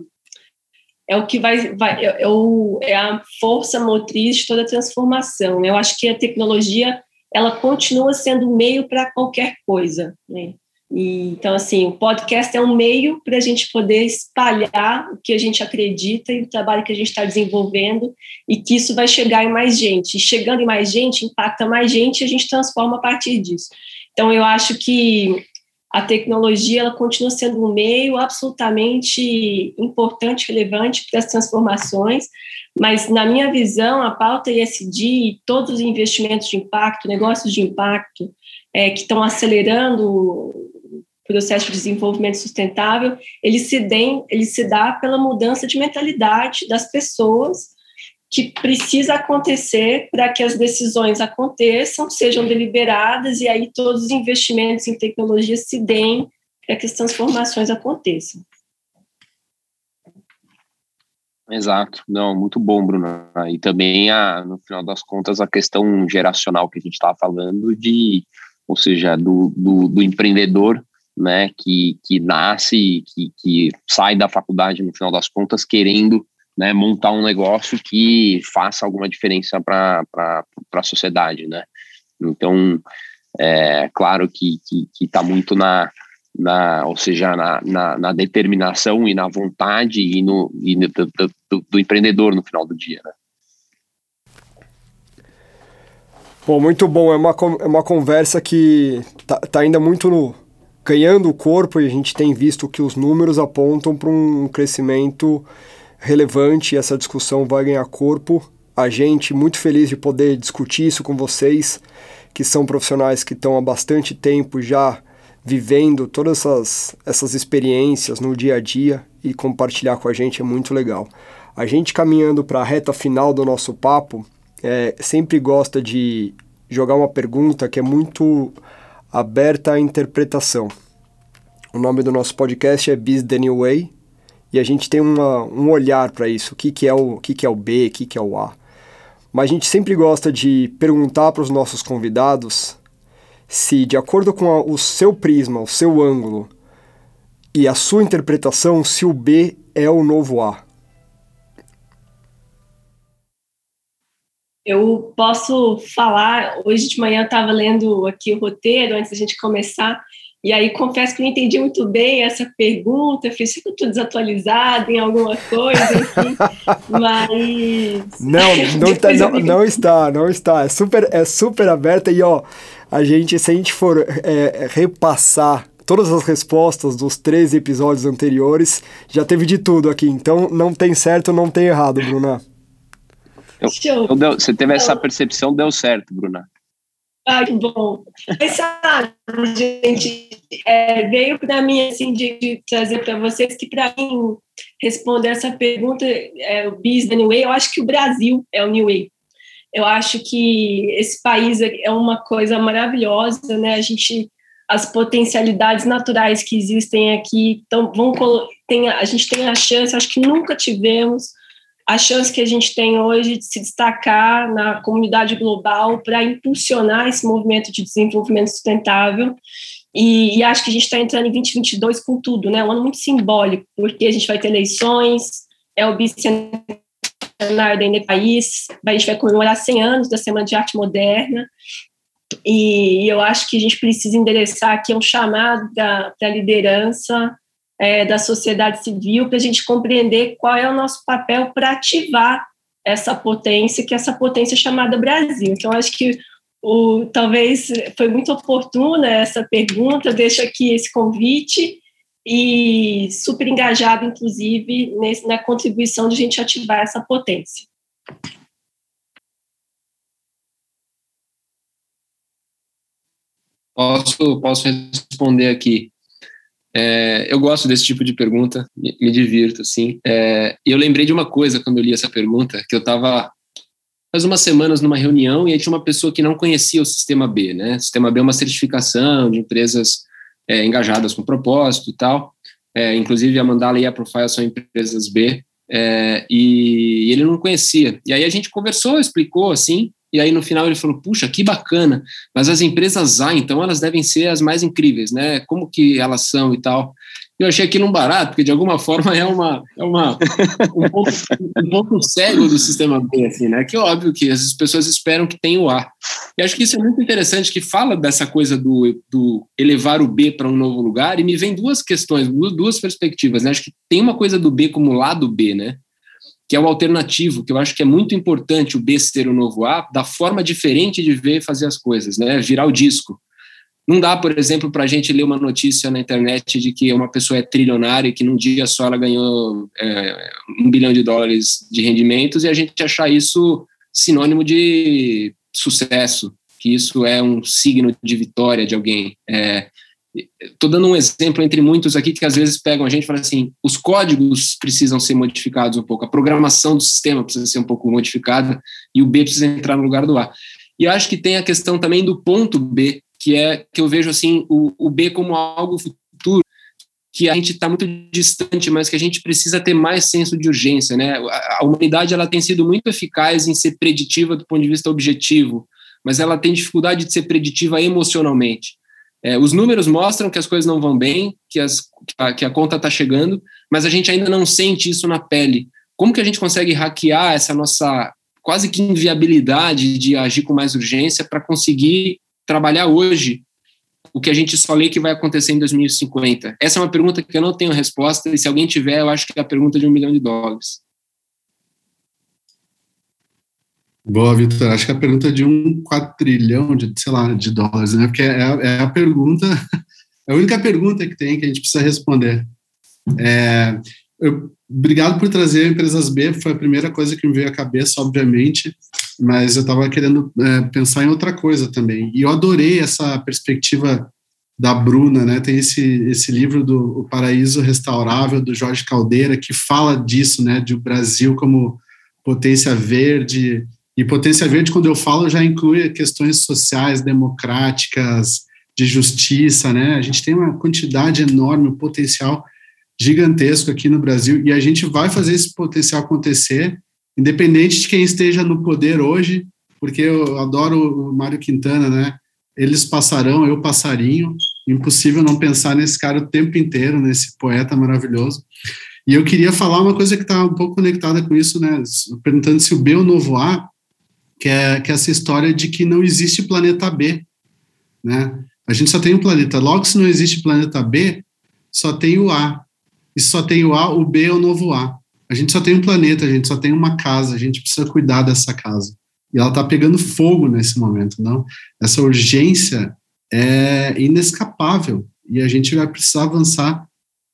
é o que vai, vai é, é, o, é a força motriz de toda a transformação. Eu acho que a tecnologia ela continua sendo um meio para qualquer coisa. Né? E, então, assim, o podcast é um meio para a gente poder espalhar o que a gente acredita e o trabalho que a gente está desenvolvendo e que isso vai chegar em mais gente. E chegando em mais gente, impacta mais gente e a gente transforma a partir disso. Então, eu acho que a tecnologia ela continua sendo um meio absolutamente importante, relevante para as transformações, mas na minha visão, a pauta ESG e todos os investimentos de impacto, negócios de impacto, é, que estão acelerando processo de desenvolvimento sustentável, ele se, dem, ele se dá pela mudança de mentalidade das pessoas que precisa acontecer para que as decisões aconteçam, sejam deliberadas e aí todos os investimentos em tecnologia se deem para que as transformações aconteçam. Exato, não, muito bom, Bruna. E também, a, no final das contas, a questão geracional que a gente estava falando de, ou seja, do, do, do, empreendedor, né, que, que nasce, que, que sai da faculdade, no final das contas, querendo né, montar um negócio que faça alguma diferença para a sociedade, né? Então, é claro que está muito na, na, ou seja, na, na, na, determinação e na vontade e no, e no do, do, do, empreendedor no final do dia, né? Bom, muito bom. É uma, é uma conversa que tá, tá ainda muito no, ganhando o corpo e a gente tem visto que os números apontam para um crescimento relevante, essa discussão vai ganhar corpo. A gente muito feliz de poder discutir isso com vocês, que são profissionais que estão há bastante tempo já vivendo todas essas, essas experiências no dia a dia e compartilhar com a gente é muito legal. A gente caminhando para a reta final do nosso papo, é, sempre gosta de jogar uma pergunta que é muito aberta à interpretação. O nome do nosso podcast é Biz the New Way e a gente tem uma, um olhar para isso, o que, que, é o, o que, que é o B, o que, que é o A. Mas a gente sempre gosta de perguntar para os nossos convidados se, de acordo com a, o seu prisma, o seu ângulo e a sua interpretação, se o B é o novo A. Eu posso falar, hoje de manhã eu estava lendo aqui o roteiro antes da gente começar, e aí confesso que não entendi muito bem essa pergunta, fiz que eu estou desatualizada em alguma coisa, enfim, mas... Não, não, tá, não, não, está, não está, é super, é super aberta e ó, a gente, se a gente for é, repassar todas as respostas dos três episódios anteriores, já teve de tudo aqui. Então não tem certo, não tem errado, Bruna. Eu, eu deu, você teve essa percepção, deu certo, Bruna. Ah, que bom. Mas sabe, gente, é, veio para mim assim de, de trazer para vocês que para mim responder essa pergunta, é, o da New Way, eu acho que o Brasil é o New Way. Eu acho que esse país é uma coisa maravilhosa, né? A gente as potencialidades naturais que existem aqui, então vão tem, a gente tem a chance, acho que nunca tivemos a chance que a gente tem hoje de se destacar na comunidade global para impulsionar esse movimento de desenvolvimento sustentável. E, e acho que a gente está entrando em 2022 com tudo, né? Um ano muito simbólico, porque a gente vai ter eleições, é o bicentenário do país, a gente vai comemorar 100 anos da Semana de Arte Moderna, e, eu acho que a gente precisa endereçar aqui um chamado da, da liderança é, da sociedade civil para a gente compreender qual é o nosso papel para ativar essa potência, que é essa potência chamada Brasil. Então, acho que o, talvez foi muito oportuna essa pergunta, deixo aqui esse convite e super engajado, inclusive, nesse, na contribuição de a gente ativar essa potência. Posso, posso responder aqui. É, eu gosto desse tipo de pergunta, me, me divirto, assim. É, e eu lembrei de uma coisa quando eu li essa pergunta, que eu estava faz umas semanas numa reunião e aí tinha uma pessoa que não conhecia o Sistema B, né? O Sistema B é uma certificação de empresas é, engajadas com propósito e tal. É, inclusive a Mandala e a Profile são empresas B. É, e ele não conhecia. E aí a gente conversou, explicou assim, e aí no final ele falou: "Puxa, que bacana, mas as empresas A, então elas devem ser as mais incríveis, né? Como que elas são e tal?" Eu achei aquilo um barato, porque de alguma forma é uma é uma um ponto, um ponto cego do sistema B, assim, né? Que é óbvio que as pessoas esperam que tenha o A. E acho que isso é muito interessante, que fala dessa coisa do, do elevar o B para um novo lugar, e me vem duas questões, duas perspectivas, né? Acho que tem uma coisa do B como lado B, né? Que é o alternativo, que eu acho que é muito importante o B ser o novo A, da forma diferente de ver e fazer as coisas, né? Virar o disco. Não dá, por exemplo, para a gente ler uma notícia na internet de que uma pessoa é trilionária e que num dia só ela ganhou é, um bilhão de dólares de rendimentos e a gente achar isso sinônimo de sucesso, que isso é um signo de vitória de alguém. É, Estou dando um exemplo entre muitos aqui que às vezes pegam a gente e falam assim: os códigos precisam ser modificados um pouco, a programação do sistema precisa ser um pouco modificada e o B precisa entrar no lugar do A. E acho que tem a questão também do ponto B, que é que eu vejo assim o, o B como algo futuro, que a gente está muito distante, mas que a gente precisa ter mais senso de urgência, né? A, a humanidade ela tem sido muito eficaz em ser preditiva do ponto de vista objetivo, mas ela tem dificuldade de ser preditiva emocionalmente. É, os números mostram que as coisas não vão bem, que, as, que a conta está chegando, mas a gente ainda não sente isso na pele. Como que a gente consegue hackear essa nossa quase que inviabilidade de agir com mais urgência para conseguir trabalhar hoje o que a gente só lê que vai acontecer em 2050? Essa é uma pergunta que eu não tenho resposta, e se alguém tiver, eu acho que é a pergunta de um milhão de dólares. Boa, Vitor. Acho que a pergunta é de um quadrilhão de, sei lá, de dólares, né? Porque é, é, a pergunta, é a única pergunta que tem que a gente precisa responder. É, eu, obrigado por trazer empresas B, foi a primeira coisa que me veio à cabeça, obviamente, mas eu estava querendo é, pensar em outra coisa também. E eu adorei essa perspectiva da Bruna, né? Tem esse, esse livro do o Paraíso Restaurável, do Jorge Caldeira, que fala disso, né? De o Brasil como potência verde, e potência verde, quando eu falo, já inclui questões sociais, democráticas, de justiça, né? A gente tem uma quantidade enorme, um potencial gigantesco aqui no Brasil e a gente vai fazer esse potencial acontecer, independente de quem esteja no poder hoje, porque eu adoro o Mário Quintana, né? Eles passarão, eu passarinho. Impossível não pensar nesse cara o tempo inteiro, nesse poeta maravilhoso. E eu queria falar uma coisa que está um pouco conectada com isso, né? Perguntando se o B é o novo A que é, que é essa história de que não existe planeta B, né? A gente só tem um planeta. Logo, se não existe planeta B, só tem o A. E só tem o A, o B é o novo A. A gente só tem um planeta, a gente só tem uma casa, a gente precisa cuidar dessa casa. e ela está pegando fogo nesse momento, não? Essa urgência é inescapável e a gente vai precisar avançar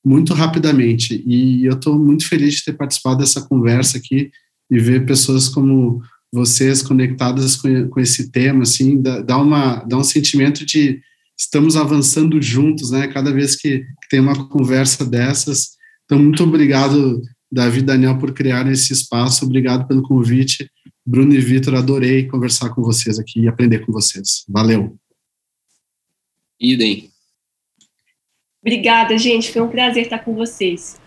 muito rapidamente. E eu estou muito feliz de ter participado dessa conversa aqui e ver pessoas como vocês conectadas com, com esse tema, assim, dá, dá, uma, dá um sentimento de estamos avançando juntos, né? Cada vez que, que tem uma conversa dessas. Então, muito obrigado, Davi e Daniel, por criar esse espaço. Obrigado pelo convite. Bruno e Vitor, adorei conversar com vocês aqui e aprender com vocês. Valeu. Idem. Obrigada, gente. Foi um prazer estar com vocês.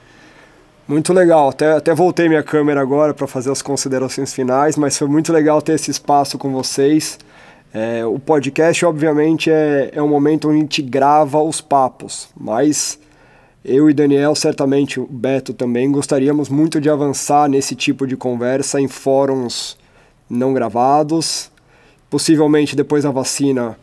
Muito legal. Até, até voltei minha câmera agora para fazer as considerações finais, mas foi muito legal ter esse espaço com vocês. É, o podcast, obviamente, é, é um momento onde a gente grava os papos, mas eu e Daniel, certamente o Beto também, gostaríamos muito de avançar nesse tipo de conversa em fóruns não gravados, possivelmente depois da vacina,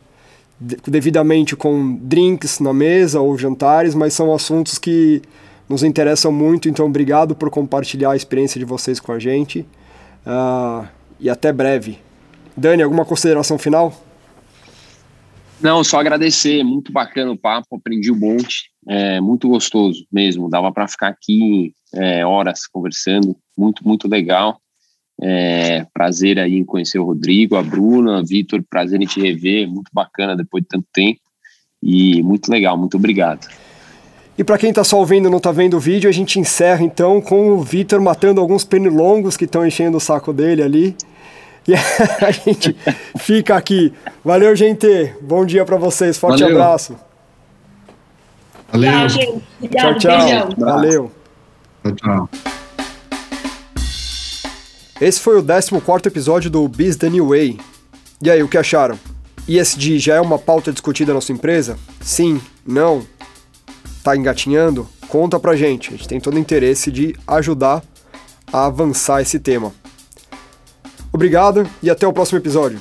devidamente com drinks na mesa ou jantares, mas são assuntos que nos interessam muito, então obrigado por compartilhar a experiência de vocês com a gente. Uh, e até breve. Dani, alguma consideração final? Não, só agradecer, muito bacana o papo, aprendi um monte, é muito gostoso mesmo, dava para ficar aqui é, horas conversando, muito, muito legal. É, prazer aí em conhecer o Rodrigo, a Bruna, Vitor, prazer em te rever, muito bacana depois de tanto tempo. E muito legal, muito obrigado. E para quem está só ouvindo e não está vendo o vídeo, a gente encerra então com o Vitor matando alguns pernilongos que estão enchendo o saco dele ali. E a gente fica aqui. Valeu, gente. Bom dia para vocês. Forte Valeu. abraço. Valeu. Tchau, gente. Obrigado, tchau, tchau. Beijão. Valeu. Tchau, tchau. Esse foi o 14 episódio do Biz The New Way. E aí, o que acharam? ESG já é uma pauta discutida na nossa empresa? Sim? Não? Tá engatinhando? Conta pra gente. A gente tem todo o interesse de ajudar a avançar esse tema. Obrigado e até o próximo episódio.